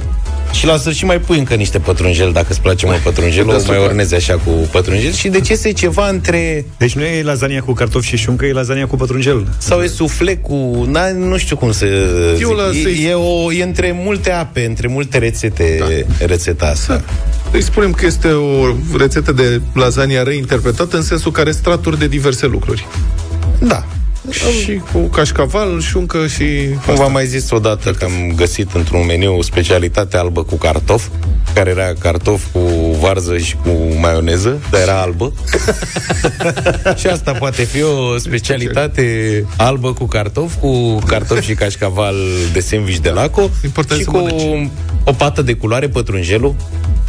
Și la sfârșit mai pui încă niște pătrunjel, dacă îți place mult pătrunjel, o deasupra. mai ornezi așa cu pătrunjel și deci este ceva între... Deci nu e lasagna cu cartofi și șuncă, e lasagna cu pătrunjel. Sau e sufle cu... Na, nu știu cum să Eu zic. la să-i- E, e, o, e între multe ape, între multe rețete, da. rețeta asta. Îi spunem că este o rețetă de lasagna reinterpretată în sensul că are straturi de diverse lucruri. Da. Și cu cașcaval, șuncă și... Cum v-am mai zis odată că am găsit într-un meniu specialitate albă cu cartof, care era cartof cu varză și cu maioneză, dar era albă. și asta poate fi o specialitate albă cu cartof, cu cartof și cașcaval de sandwich de laco Important și să cu mănânci. o pată de culoare pătrunjelul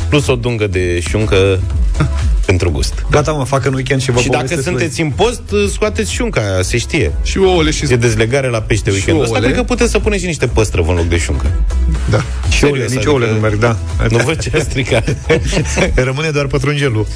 plus o dungă de șuncă pentru gust. Gata, mă, fac în weekend și vă Și dacă povestesc sunteți în post, scoateți șunca, se știe. Și ouăle și... E dezlegare la pește Și weekendul ăsta. ouăle. Cred că puteți să puneți și niște păstrăvă în loc de șuncă. Da. Și Serios, ouăle, nici adică- ouăle nu merg, da. Nu văd ce a stricat. Rămâne doar pătrunjelul.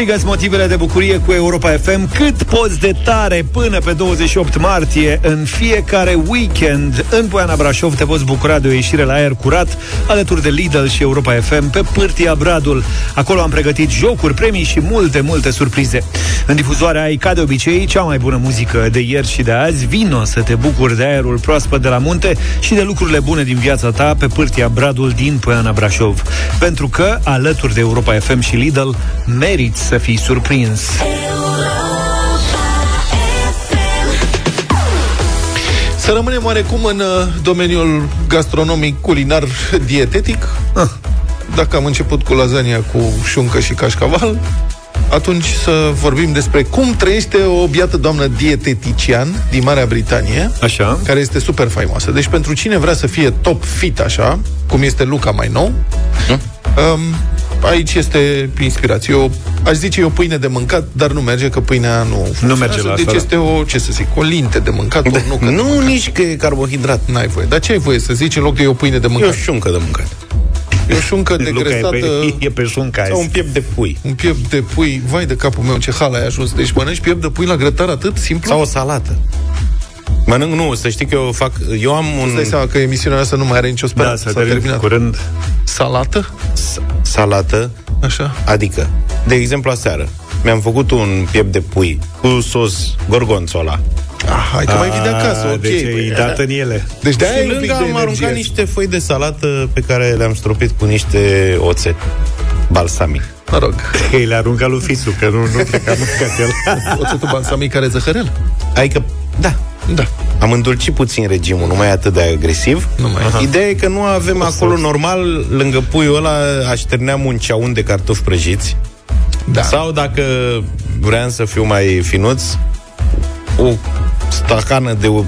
Strigă motivele de bucurie cu Europa FM cât poți de tare până pe 28 martie în fiecare weekend în Poiana Brașov te poți bucura de o ieșire la aer curat alături de Lidl și Europa FM pe Pârtia Bradul. Acolo am pregătit jocuri, premii și multe, multe surprize. În difuzoarea ai, ca de obicei, cea mai bună muzică de ieri și de azi. Vino să te bucuri de aerul proaspăt de la munte și de lucrurile bune din viața ta pe Pârtia Bradul din Poiana Brașov. Pentru că, alături de Europa FM și Lidl, meriți să fii surprins. Să rămânem oarecum în uh, domeniul gastronomic, culinar, dietetic. Ah, Dacă am început cu lasagna cu șuncă și cașcaval, atunci să vorbim despre cum trăiește o biată doamnă dietetician din Marea Britanie, Așa. care este super faimoasă. Deci pentru cine vrea să fie top fit așa, cum este Luca mai nou, um, aici este inspirație. Eu aș zice e o pâine de mâncat, dar nu merge, că pâinea nu funcționează. merge la Deci asta, da. este o, ce să zic, o linte de mâncat, o nucă de Nu, mâncat. nici că e carbohidrat. N-ai voie. Dar ce ai voie să zici în loc de e o pâine de E o mâncat? șuncă de mâncat. E o șuncă Luca e degresată... pe, e pe șunca Sau azi. un piept de pui. Un piept de pui, vai de capul meu, ce hal ai ajuns. Deci mănânci piept de pui la grătar atât simplu? Sau o salată. Mănânc, nu, să știi că eu fac... Eu am un... Îți dai seama că emisiunea asta nu mai are nicio Da, speranță. să termin curând. Salată? salată, Așa. adică, de exemplu, aseară, mi-am făcut un piept de pui cu sos gorgonzola. Ah, hai că mai vii de acasă, ok. Deci păi, e dat în ele. Deci de aia și e un pic lângă de am aruncat energie. niște foi de salată pe care le-am stropit cu niște oțet balsamic. Mă rog. Că le arunca lui Fisu, că nu, nu cred că a mâncat el. Oțetul balsamic care zăhărel? Adică, da, Da. am îndulcit puțin regimul, nu mai e atât de agresiv. Nu mai e. Aha. Ideea e că nu avem acolo normal, lângă puiul ăla, așterneam un ceaun de cartofi prăjiți. Da. Sau dacă vreau să fiu mai finuț, o stacană de o-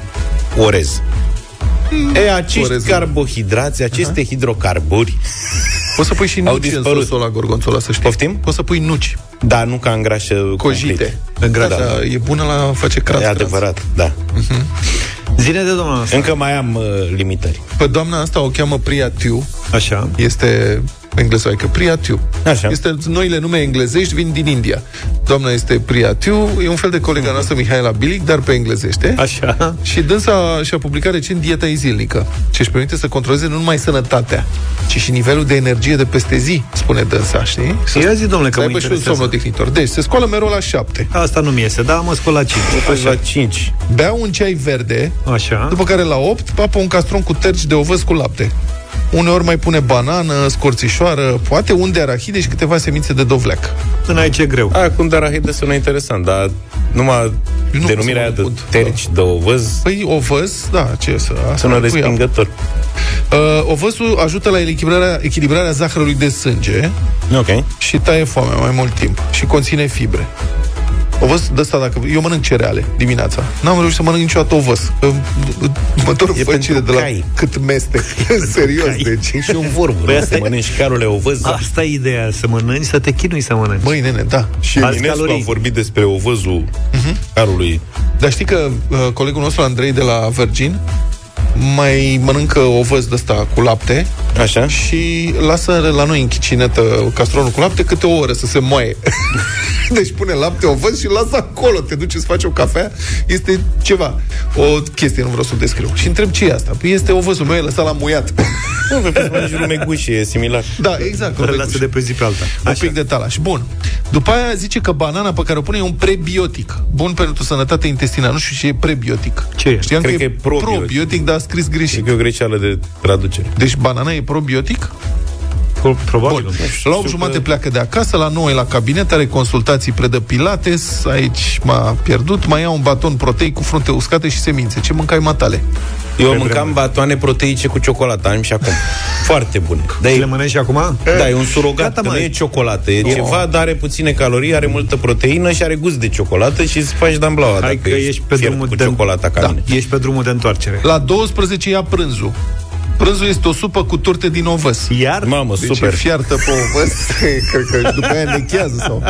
orez. E, acești Orezul. carbohidrați, aceste hidrocarburi Poți să pui și Au nuci în dispărut. sosul la gorgonzola, să știi. Poftim? Poți să pui nuci, Da, nu ca îngrașă cojite. complet. Da, da. E bună la face craț. E adevărat, da. Zine de domnul ăsta. Încă mai am uh, limitări. Pe doamna asta o cheamă Priya Tiu. Așa. Este englezoică, Priya Tiu. Așa. Este noile nume englezești vin din India. Doamna este Priya Tiu, e un fel de colega noastră Mihaela Bilic, dar pe englezește. Așa. Și dânsa și-a publicat recent dieta ei zilnică, ce își permite să controleze nu numai sănătatea, ci și nivelul de energie de peste zi, spune dânsa, știi? Să, Ia zi, domnule, că să mă aibă și un interesează. somnotehnitor. Deci, se scoală mereu la șapte. Asta nu mi iese, dar mă scol la 5. Așa. La 5. Bea un ceai verde, Așa. după care la 8 papă un castron cu terci de ovăz cu lapte. Uneori mai pune banană, scorțișoară, poate unde arahide și câteva semințe de dovleac. În aici e greu. Aia cu arahide sună interesant, dar numai Eu nu denumirea pot să aia mă de aud. terci de ovăz Păi ovăz, da, ce să... Asta sună îi pui apă. respingător. Uh, ovăzul ajută la echilibrarea, echilibrarea zahărului de sânge Ok. și taie foamea mai mult timp și conține fibre. Ovăz de asta, dacă eu mănânc cereale dimineața, n-am reușit să mănânc niciodată ovăz. Că Mă dor E făcile pentru de la cai. cât mestec. Serios, deci. E și un vorbă, Păi nu? asta Să e- mănânci carule ovăz. Asta e ideea, să mănânci, să te chinui să mănânci. Băi, nene, da. Și Alți Eminescu calorii. a vorbit despre ovăzul carului. Dar știi că uh, colegul nostru Andrei de la Virgin mai mănâncă ovăz de ăsta cu lapte Așa? și lasă la noi în chicinetă castronul cu lapte câte o oră să se moaie. deci pune lapte, ovăz și lasă acolo. Te duci să faci o cafea, este ceva. O chestie, nu vreau să o descriu. Și întreb ce e asta? Păi este ovăzul meu, e lăsat la muiat. Nu, pe pe mănânci rumeguș, e similar. da, exact. Îl o lasă de pe zi pe alta. un pic de talaș. Bun. După aia zice că banana pe care o pune e un prebiotic. Bun pentru sănătatea intestinală. Nu știu ce e prebiotic. Ce e? Știam Cred că, că e probiotic. probiotic, dar a scris Cred greșit. că e o greșeală de traducere. Deci banana e probiotic? Pro- Probabil. Bun. nu. La 8 jumate pleacă de acasă, la 9 e la cabinet, are consultații, predă pilates, aici m-a pierdut, mai ia un baton proteic cu frunte uscate și semințe. Ce mâncai matale? Eu Pe mâncam vremuri. batoane proteice cu ciocolată, am și acum. Foarte bune. Da, Și le e, mănânci și acum? da, e un surogat, Gata, că mă. nu e ciocolată. E ceva, dar are puține calorii, are multă proteină și are gust de ciocolată și îți faci damblaua. Hai dacă că ești pe fiert drumul cu de- ciocolata ca Da. mine. Ești pe drumul de întoarcere. La 12 ia prânzul. Prânzul este o supă cu turte din ovăz. Iar? Mamă, Deci super. e fiartă pe ovăz, cred că după aia nechează sau...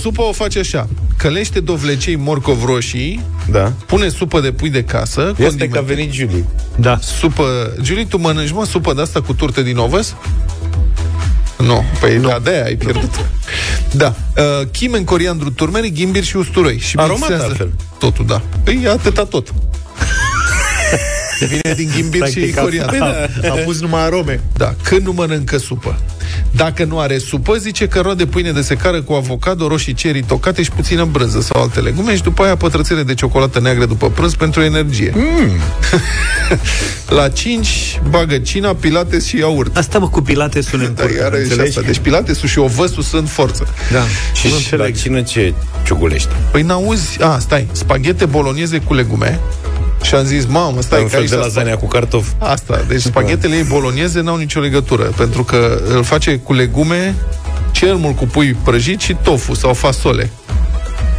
Supa o face așa. Călește dovlecei morcov roșii, Da. pune supă de pui de casă, Este condimente. că a venit Julie. Da. supă... Julie, tu mănânci, mă, supă de asta cu turte din ovăz? Nu, păi nu. de ai pierdut. Da. Uh, chimen, coriandru, turmeric, ghimbir și usturoi. Și Aromat mixează altfel. Totul, da. Păi atâta tot. Vine din ghimbir și Practic, a- coriandru. a- a pus numai arome. Da, când nu mănâncă supă. Dacă nu are supă, zice că roade pâine de secară cu avocado, roșii cerii tocate și puțină brânză sau alte legume și după aia pătrățele de ciocolată neagră după prânz pentru energie. Mm. La 5 bagă cina, pilates și iaurt. Asta mă cu pilate sună în Da, curte, iară și înțelegi? asta. Deci pilatesul și ovăsul sunt forță. Da. Și, și la cine ce ciugulește? Păi n-auzi... A, stai. Spaghete bolonieze cu legume. Și am zis, mamă, stai Un că fel aici de s-a lasagna cu cartofi. Asta, deci spaghetele ei bolonieze n-au nicio legătură, pentru că îl face cu legume, cel mult cu pui prăjit și tofu sau fasole.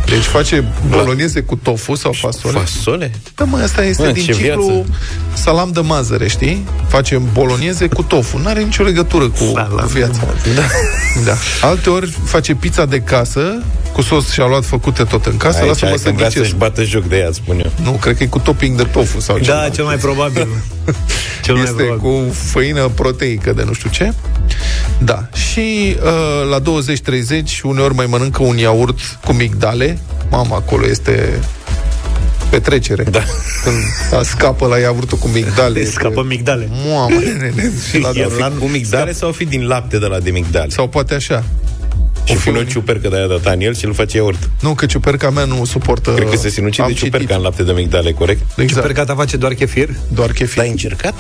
Deci face bolonieze cu tofu sau fasole. Fasole? Da, mă, asta este Mă, din ce ciclu viață. salam de mazăre, știi? Facem bolonieze cu tofu. N-are nicio legătură cu, cu viața. Da. da. Alte ori face pizza de casă, cu sos și luat făcute tot în casă, Aici lasă-mă hai să că vrea ghicesc. să-și bată joc de ea, spun eu. Nu, cred că e cu topping de tofu sau ceva. Da, cel mai probabil. Cel mai este probabil. cu făină proteică de nu știu ce. Da. Și uh, la 20-30 uneori mai mănâncă un iaurt cu migdale. Mama, acolo este petrecere. Da. Când a scapă la iaurtul cu migdale. Scapă migdale. Mamă, nene. Și la Ia fi cu migdale sau fi din lapte de la de migdale? Sau poate așa. Și O fi pune o un- ciupercă de aia de în el și îl face iaurt. Nu, că ciuperca mea nu suportă... Cred că se sinucide am ciuperca citit. în lapte de migdale, corect? Exact. Ciupercata face doar chefir? Doar chefir. L-ai încercat?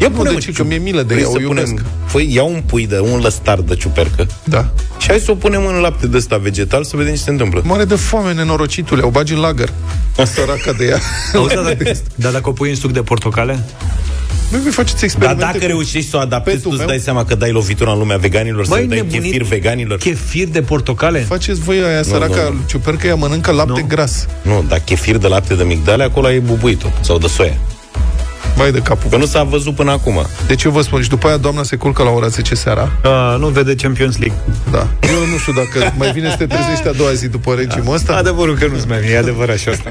Ia Nu, pune deci că mi-e milă de ea, o iubesc. Păi ia un pui de un lăstar de ciupercă Da. și hai să o punem în lapte de ăsta vegetal să vedem ce se întâmplă. Mare de foame, nenorocitule, o bagi în lagăr. Săraca de ea. Auzi, dar dacă, dar dacă o pui în suc de portocale? Băi, voi faceți Dar experimente dacă cu- reușești să o adaptezi, tu petul îți meu? dai seama că dai lovitura în lumea veganilor, să Băi, dai nebunit. chefir veganilor. Chefir de portocale? Faceți voi aia săraca, nu. ciupercă, ea mănâncă lapte Nu. gras. Nu, dar chefir de lapte de migdale, acolo e bubuitul sau de soia. Vai de capul. Că nu s-a văzut până acum. Deci eu vă spun, și după aia doamna se culcă la ora 10 seara. Uh, nu vede Champions League. Da. Eu nu știu dacă mai vine să te trezești a doua zi după regimul ăsta. Adevărul că nu-ți mai vine, e adevărat și asta.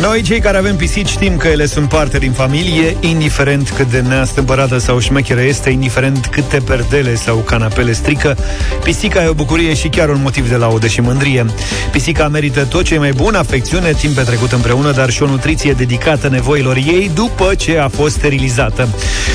Noi, cei care avem pisici, știm că ele sunt parte din familie, indiferent cât de neastâmpărată sau șmecheră este, indiferent câte perdele sau canapele strică, pisica e o bucurie și chiar un motiv de laudă și mândrie. Pisica merită tot ce e mai bun, afecțiune, timp petrecut împreună, dar și o nutriție dedicată nevoilor ei după ce a fost sterilizată.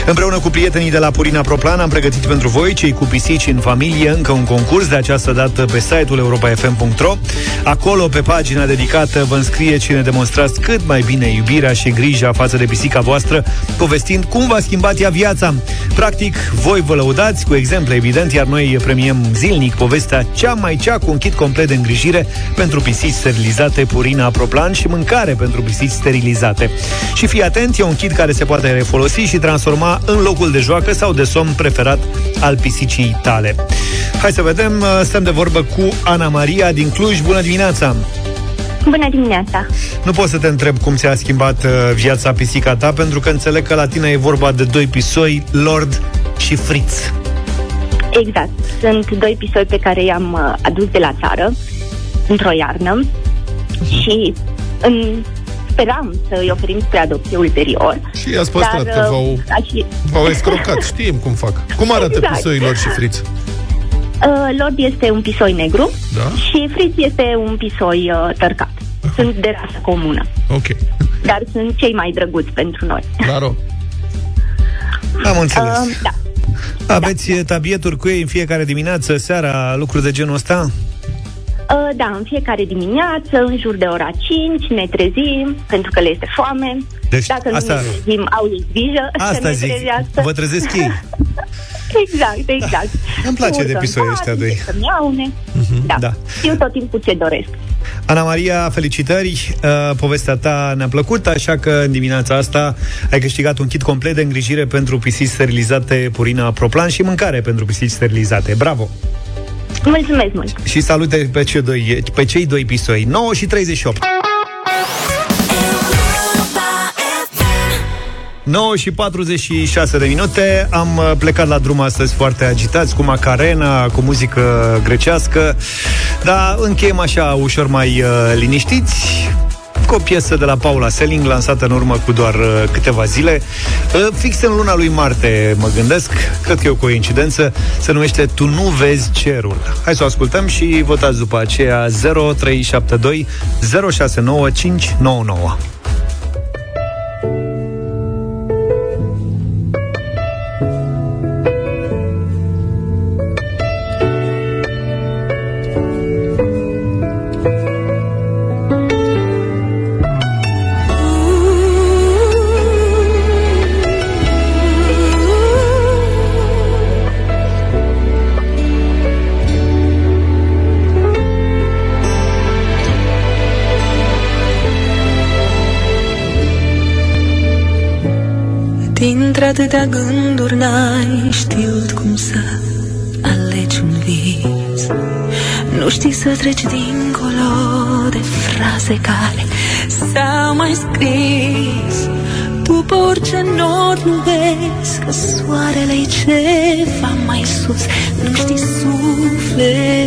Împreună cu prietenii de la Purina Proplan am pregătit pentru voi, cei cu pisici în familie, încă un concurs de această dată pe site-ul europa.fm.ro. Acolo, pe pagina dedicată, vă înscrie cine demonstrați cât mai bine iubirea și grija față de pisica voastră, povestind cum v-a schimbat ea viața. Practic, voi vă lăudați cu exemple, evident, iar noi premiem zilnic povestea cea mai cea cu un kit complet de îngrijire pentru pisici sterilizate Purina Proplan și mâncare pentru pisici sterilizate. Și fii atent, e un kit care se poate refolosi și transforma în locul de joacă sau de somn preferat al pisicii tale. Hai să vedem, stăm de vorbă cu Ana Maria din Cluj. Bună dimineața! Bună dimineața! Nu pot să te întreb cum ți-a schimbat uh, viața pisica ta, pentru că înțeleg că la tine e vorba de doi pisoi, Lord și Fritz. Exact. Sunt doi pisoi pe care i-am uh, adus de la țară într-o iarnă și în, speram să îi oferim spre adopție ulterior. Și i-ați păstrat, Dar, că uh, v-au, ca și, v-au escrocat. Știm cum fac. Cum arată Exact. pisoii lor și friți? uh, Lord este un pisoi negru Da? și Fritz este un pisoi uh, tărcat. Sunt de rasă comună, Ok. dar sunt cei mai drăguți pentru noi. Claro. Am înțeles. Uh, da. Aveți da. tabieturi cu ei în fiecare dimineață, seara, lucruri de genul ăsta? Uh, da, în fiecare dimineață, în jur de ora 5, ne trezim, pentru că le este foame. Deci, Dacă nu asta- ne trezim, au ei grijă să Asta ne zic, trezească. vă trezesc ei. Exact, exact. Îmi place Urcă de în pisoii pat, ăștia doi. Să miaune. Da. da. Știu tot timpul ce doresc. Ana Maria, felicitări! Uh, povestea ta ne-a plăcut, așa că în dimineața asta ai câștigat un kit complet de îngrijire pentru pisici sterilizate Purina Proplan și mâncare pentru pisici sterilizate. Bravo! Mulțumesc mult! Și salute pe cei doi, pe cei doi pisoi. 9 și 38. 9 și 46 de minute Am uh, plecat la drum astăzi foarte agitați Cu Macarena, cu muzică grecească Dar încheiem așa ușor mai uh, liniștiți cu o piesă de la Paula Selling, lansată în urmă cu doar uh, câteva zile. Uh, fix în luna lui Marte, mă gândesc, cred că e o coincidență, se numește Tu nu vezi cerul. Hai să o ascultăm și votați după aceea 0372 069 să treci dincolo de fraze care s-au mai scris. După orice nor nu vezi că soarele e ceva mai sus. Nu știi sufletul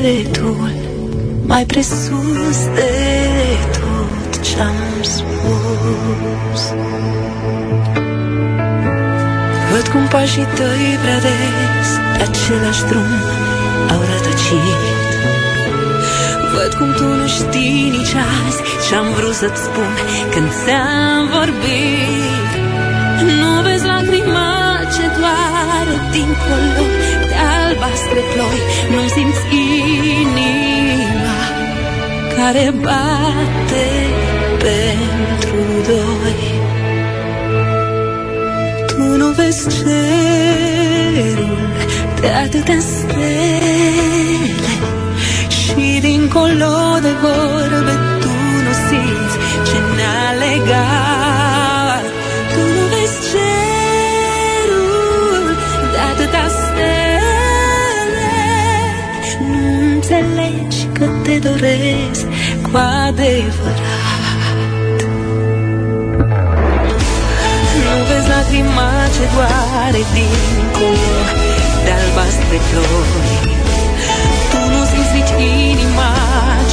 mai presus de tot ce-am spus. Văd cum pașii tăi prea des Pe același drum au rătăcit Văd cum tu nu știi nici azi Ce-am vrut să-ți spun când ți-am vorbit. Nu vezi lacrima ce doare dincolo De albastre ploi Nu simți inima Care bate pentru doi. Tu nu vezi cerul de atâtea stele Și dincolo de vorbe tu nu simți ce ne-a legat. Tu nu vezi cerul de atâtea stele. Nu înțelegi că te doresc cu adevărat. Nu vezi lacrima ce doare dincolo de albastre flori. Tu nu simți nici inima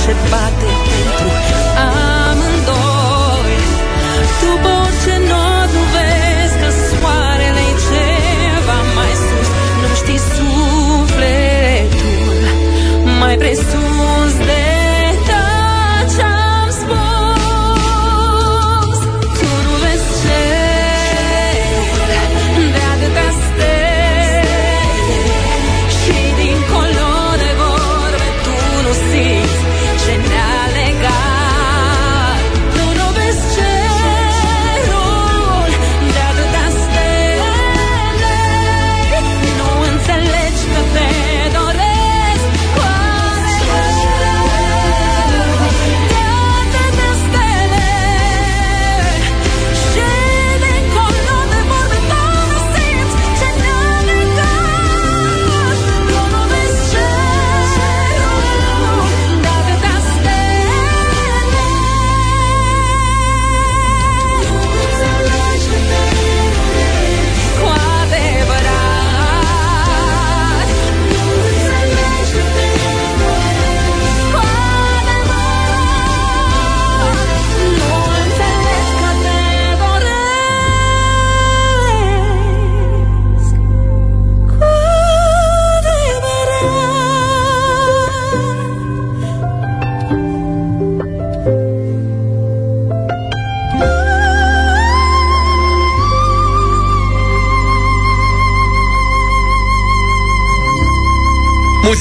ce bate pentru amândoi. După orice nod nu vezi că soarele e ceva mai sus. Nu știi sufletul mai presus de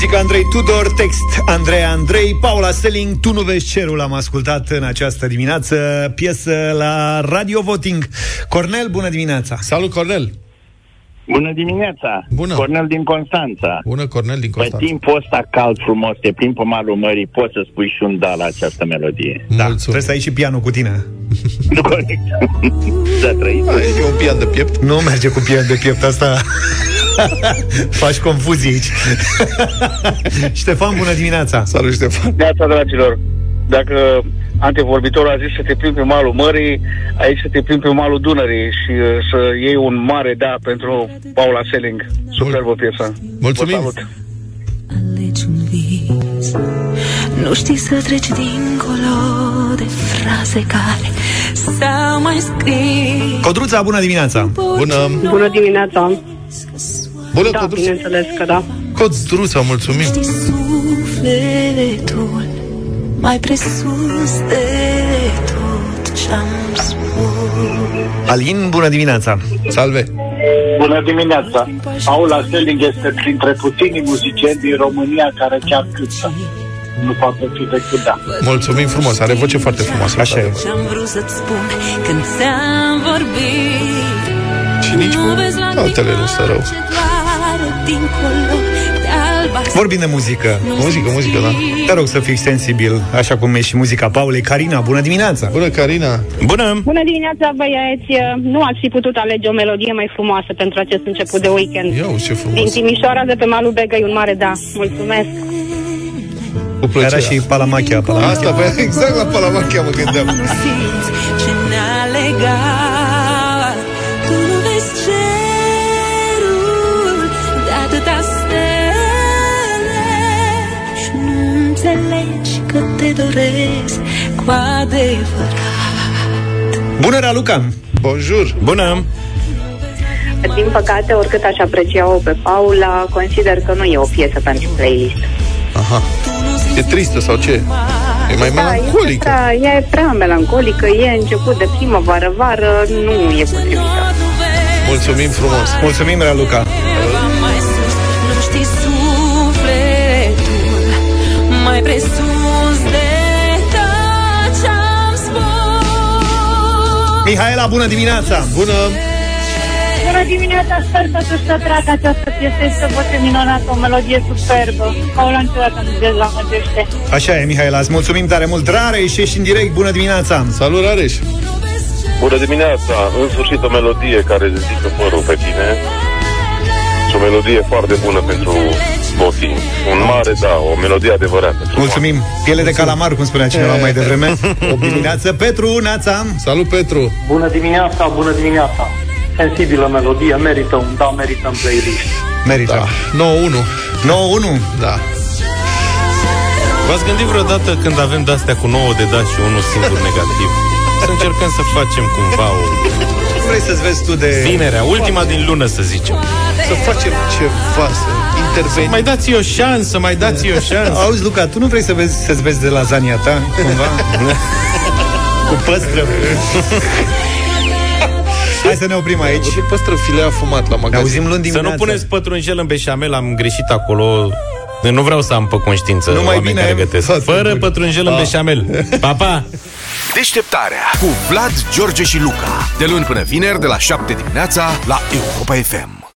Muzica Andrei Tudor, text Andrei Andrei, Paula Selling, Tu nu vezi cerul, am ascultat în această dimineață, piesă la Radio Voting. Cornel, bună dimineața! Salut, Cornel! Bună dimineața! Bună! Cornel din Constanța. Bună, Cornel din Pe Constanța. timpul ăsta cald frumos, te plimbi pe malul mării, poți să spui și un da la această melodie. Da, trebuie să ai și pianul cu tine. Nu corect. Să trăiți. E un pian de piept. Nu merge cu pian de piept asta. Faci confuzii aici. Ștefan, bună dimineața! Salut, Ștefan! Neața, dragilor! Dacă antevorbitorul a zis să te plimbi pe malul mării, aici să te plimbi pe malul Dunării și uh, să iei un mare da pentru Paula Selling. Superbă piesă. Mulțumim! Vă salut. alegi un vis Nu știi să treci dincolo de de fraze care s-au mai scris Codruța, bună dimineața! Bună! Bună dimineața! Bună, da, Codruța. bineînțeles că da. Codruța, mulțumim! Sufletul mai presus de tot ce-am spus Alin, bună dimineața! Salve! Bună dimineața! Paula Selling este printre puținii muzicieni din România care chiar cântă. Nu poate fi decât da. Mulțumim frumos, are voce foarte frumoasă. Așa e. Ce-am vrut să-ți spun când ți-am vorbit Și nici Nu vezi la cu altele nu stă rău. Ce doare dincolo de albastru Vorbim de muzică. Muzică, muzică, da. Te rog să fii sensibil, așa cum e și muzica Paulei. Carina, bună dimineața! Bună, Carina! Bună! Bună dimineața, băieți! Nu ați fi putut alege o melodie mai frumoasă pentru acest început de weekend. Ia uzi ce Din frumos! Timișoara de pe malul Begăi, un mare da. Mulțumesc! Cu plăcere. Era și Palamachia, Palamachia. Asta, pe, exact la Palamachia mă gândeam. simți ce ne-a legat doresc cu adevărat Bună, Raluca! Bonjour! Bună! Din păcate, oricât aș aprecia-o pe Paula, consider că nu e o piesă pentru playlist. Aha. E tristă sau ce? E mai Da, este melancolică. prea, ea e prea melancolică, e început de primăvară, vară, nu e potrivită. Mulțumim frumos! Mulțumim, Raluca! mai sus Nu știi sufletul mai presus Mihaela, bună dimineața! Bună! Bună dimineața, sper că tu să trag această piesă, este o voce minunată, o melodie superbă. Paula niciodată nu dezamăgește. Așa e, Mihaela, îți mulțumim tare mult. Rareș, ești în direct, bună dimineața! Salut, Rareș! Bună dimineața! În sfârșit o melodie care ridică părul pe tine. Și o melodie foarte bună pentru botii. Un mare, da, o melodie adevărată. Mulțumim! Piele de calamar, cum spunea cineva mai devreme. O dimineață. Petru, Neața! Salut, Petru! Bună dimineața, bună dimineața! Sensibilă melodie, merită un da, merită în playlist. Merită. Da. 9-1. 9-1? Da. V-ați gândit vreodată când avem de-astea cu 9 de da și unul singur negativ? Să încercăm să facem cumva o... Vrei să-ți vezi tu de... Vinerea, ultima din lună, să zicem. Să facem ceva, să intervenim. Mai dați o șansă, mai dați o șansă. Auzi, Luca, tu nu vrei să vezi, să-ți vezi de lasagna ta, cumva? Cu păstră. Hai să ne oprim aici. Ce păstră filea fumat la magazin. Ne auzim luni Să dimineața. nu puneți pătrunjel în beșamel, am greșit acolo. Nu vreau să am pe conștiință Nu mai oameni bine care ai- gătesc. Foarte Fără bun. pătrunjel în Pa. beșamel. Pa, pa! Deșteptarea cu Vlad, George și Luca. De luni până vineri, de la 7 dimineața, la Europa FM.